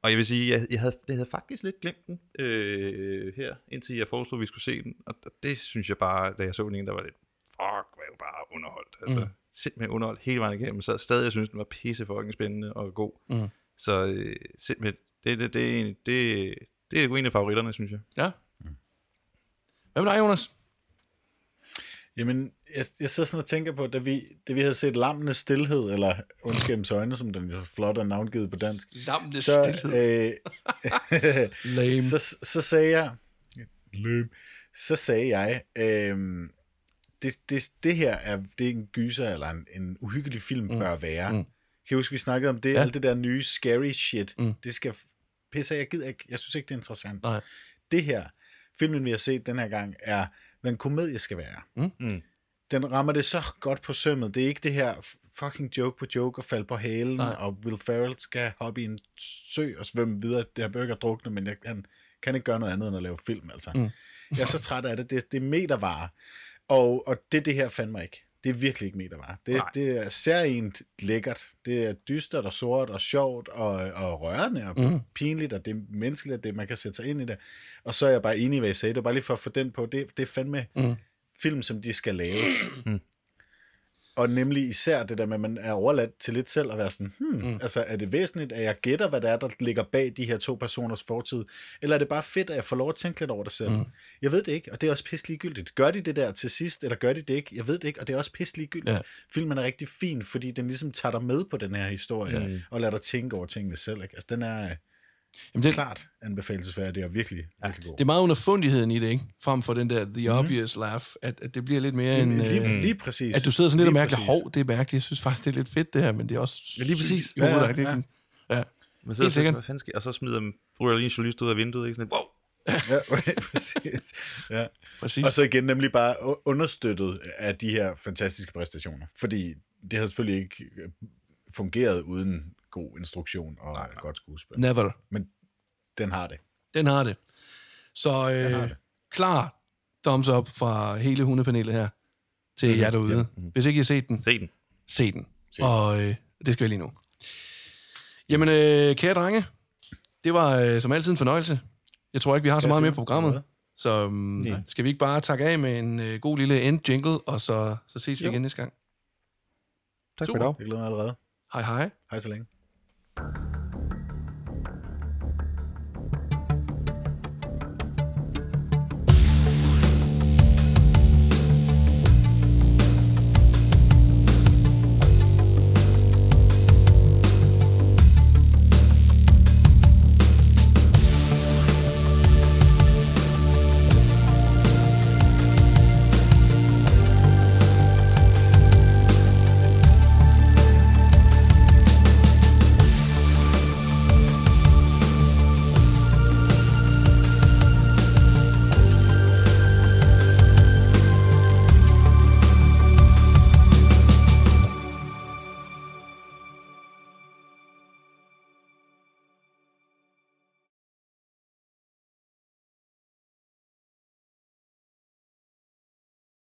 og jeg vil sige, jeg, jeg, havde, jeg havde faktisk lidt glemt den øh, her, indtil jeg foreslog, at vi skulle se den. Og det synes jeg bare, da jeg så den der var lidt, fuck, var jeg bare underholdt. Altså, Mm. simpelthen underholdt hele vejen igennem. Så stadig, jeg synes, den var pisse fucking spændende og god. Mm. Så øh, simpelthen, det, det, det, er en- det, det er en af favoritterne, synes jeg. Ja. Hvad med dig, Jonas? Jamen, jeg, jeg sidder sådan og tænker på, da vi, da vi havde set Lammenes Stilhed, eller Ondskabens Øjne, som den jo flot er navngivet på dansk, Lammenes så, stilhed. øh, Lame. så, så sagde jeg, Lame. så sagde jeg, øh, det, det, det her er, det er en gyser, eller en, en uhyggelig film mm. bør være. Mm. Kan I huske, vi snakkede om det, Ja. alt det der nye scary shit, Mm. det skal pisse jeg gider ikke, jeg synes ikke, det er interessant. Nej. Det her, filmen vi har set den her gang, er, hvad en komedie skal være. Mm. Mm. Den rammer det så godt på sømmet. Det er ikke det her fucking joke på joke og falde på halen, Nej. Og Will Ferrell skal hoppe i en sø og svømme videre. Det har bøger drukne, men jeg, han kan ikke gøre noget andet end at lave film, altså. Mm. Jeg er så træt af det. Det, det er metervare. Og, og det det her fandme ikke. Det er virkelig ikke metervare. Det, Nej. det er særligt lækkert. Det er dystert og sort og sjovt og, og rørende og Mm. pinligt, og det er menneskeligt, det man kan sætte sig ind i det. Og så er jeg bare enig i, hvad jeg sagde. Det er bare lige for at få den på. Det, det er fandme Mm. film, som de skal laves. Mm. Og nemlig især det der med, at man er overladt til lidt selv at være sådan, hmm, mm. altså er det væsentligt, at jeg gætter, hvad der er, der ligger bag de her to personers fortid? Eller er det bare fedt, at jeg får lov at tænke lidt over det selv? Mm. Jeg ved det ikke, og det er også pisse ligegyldigt. Gør de det der til sidst, eller gør de det ikke? Jeg ved det ikke, og det er også pisse ligegyldigt. Ja. Filmen er rigtig fin, fordi den ligesom tager dig med på den her historie, ja. og lader dig tænke over tingene selv. Ikke? Altså den er Jamen, det, klart anbefalesværdig og virkelig, virkelig god. det er meget underfundigheden i det, ikke? Frem for den der the obvious laugh, at, at det bliver lidt mere en... lige, øh, lige, lige præcis. At du sidder sådan lidt og Lige mærker, præcis. hov, det er mærkeligt. Jeg synes faktisk, det er lidt fedt det her, men det er også... Ja, lige præcis. hovedet, Ja, ja? Det er ja. sådan- Ja. Men så, Helt så, sikkert. hvad fanden? Og så smider ryger lige en journalist ud af vinduet, ikke? Sådan, wow! Ja, præcis. Ja. Præcis. Og så igen nemlig bare understøttet af de her fantastiske præstationer. Fordi det havde selvfølgelig ikke øh, fungeret uden god instruktion og nej, nej. godt skuespil. Never. Men den har det. Den har det. Så øh, har det. klar thumbs up fra hele hundepanelet her til Mhm. jer derude. Ja. Hvis ikke I har set den, Se den. se den. Se den. Og øh, det skal vi lige nu. Jamen, øh, kære drenge, det var øh, som altid en fornøjelse. Jeg tror ikke, vi har så meget mere på programmet. Så um, skal vi ikke bare takke af med en øh, god lille end-jingle, og så, så ses vi Jo. igen næste gang. Tak Super. for i dag. Det glæder mig allerede. Hej hej. Hej så længe. Thank you.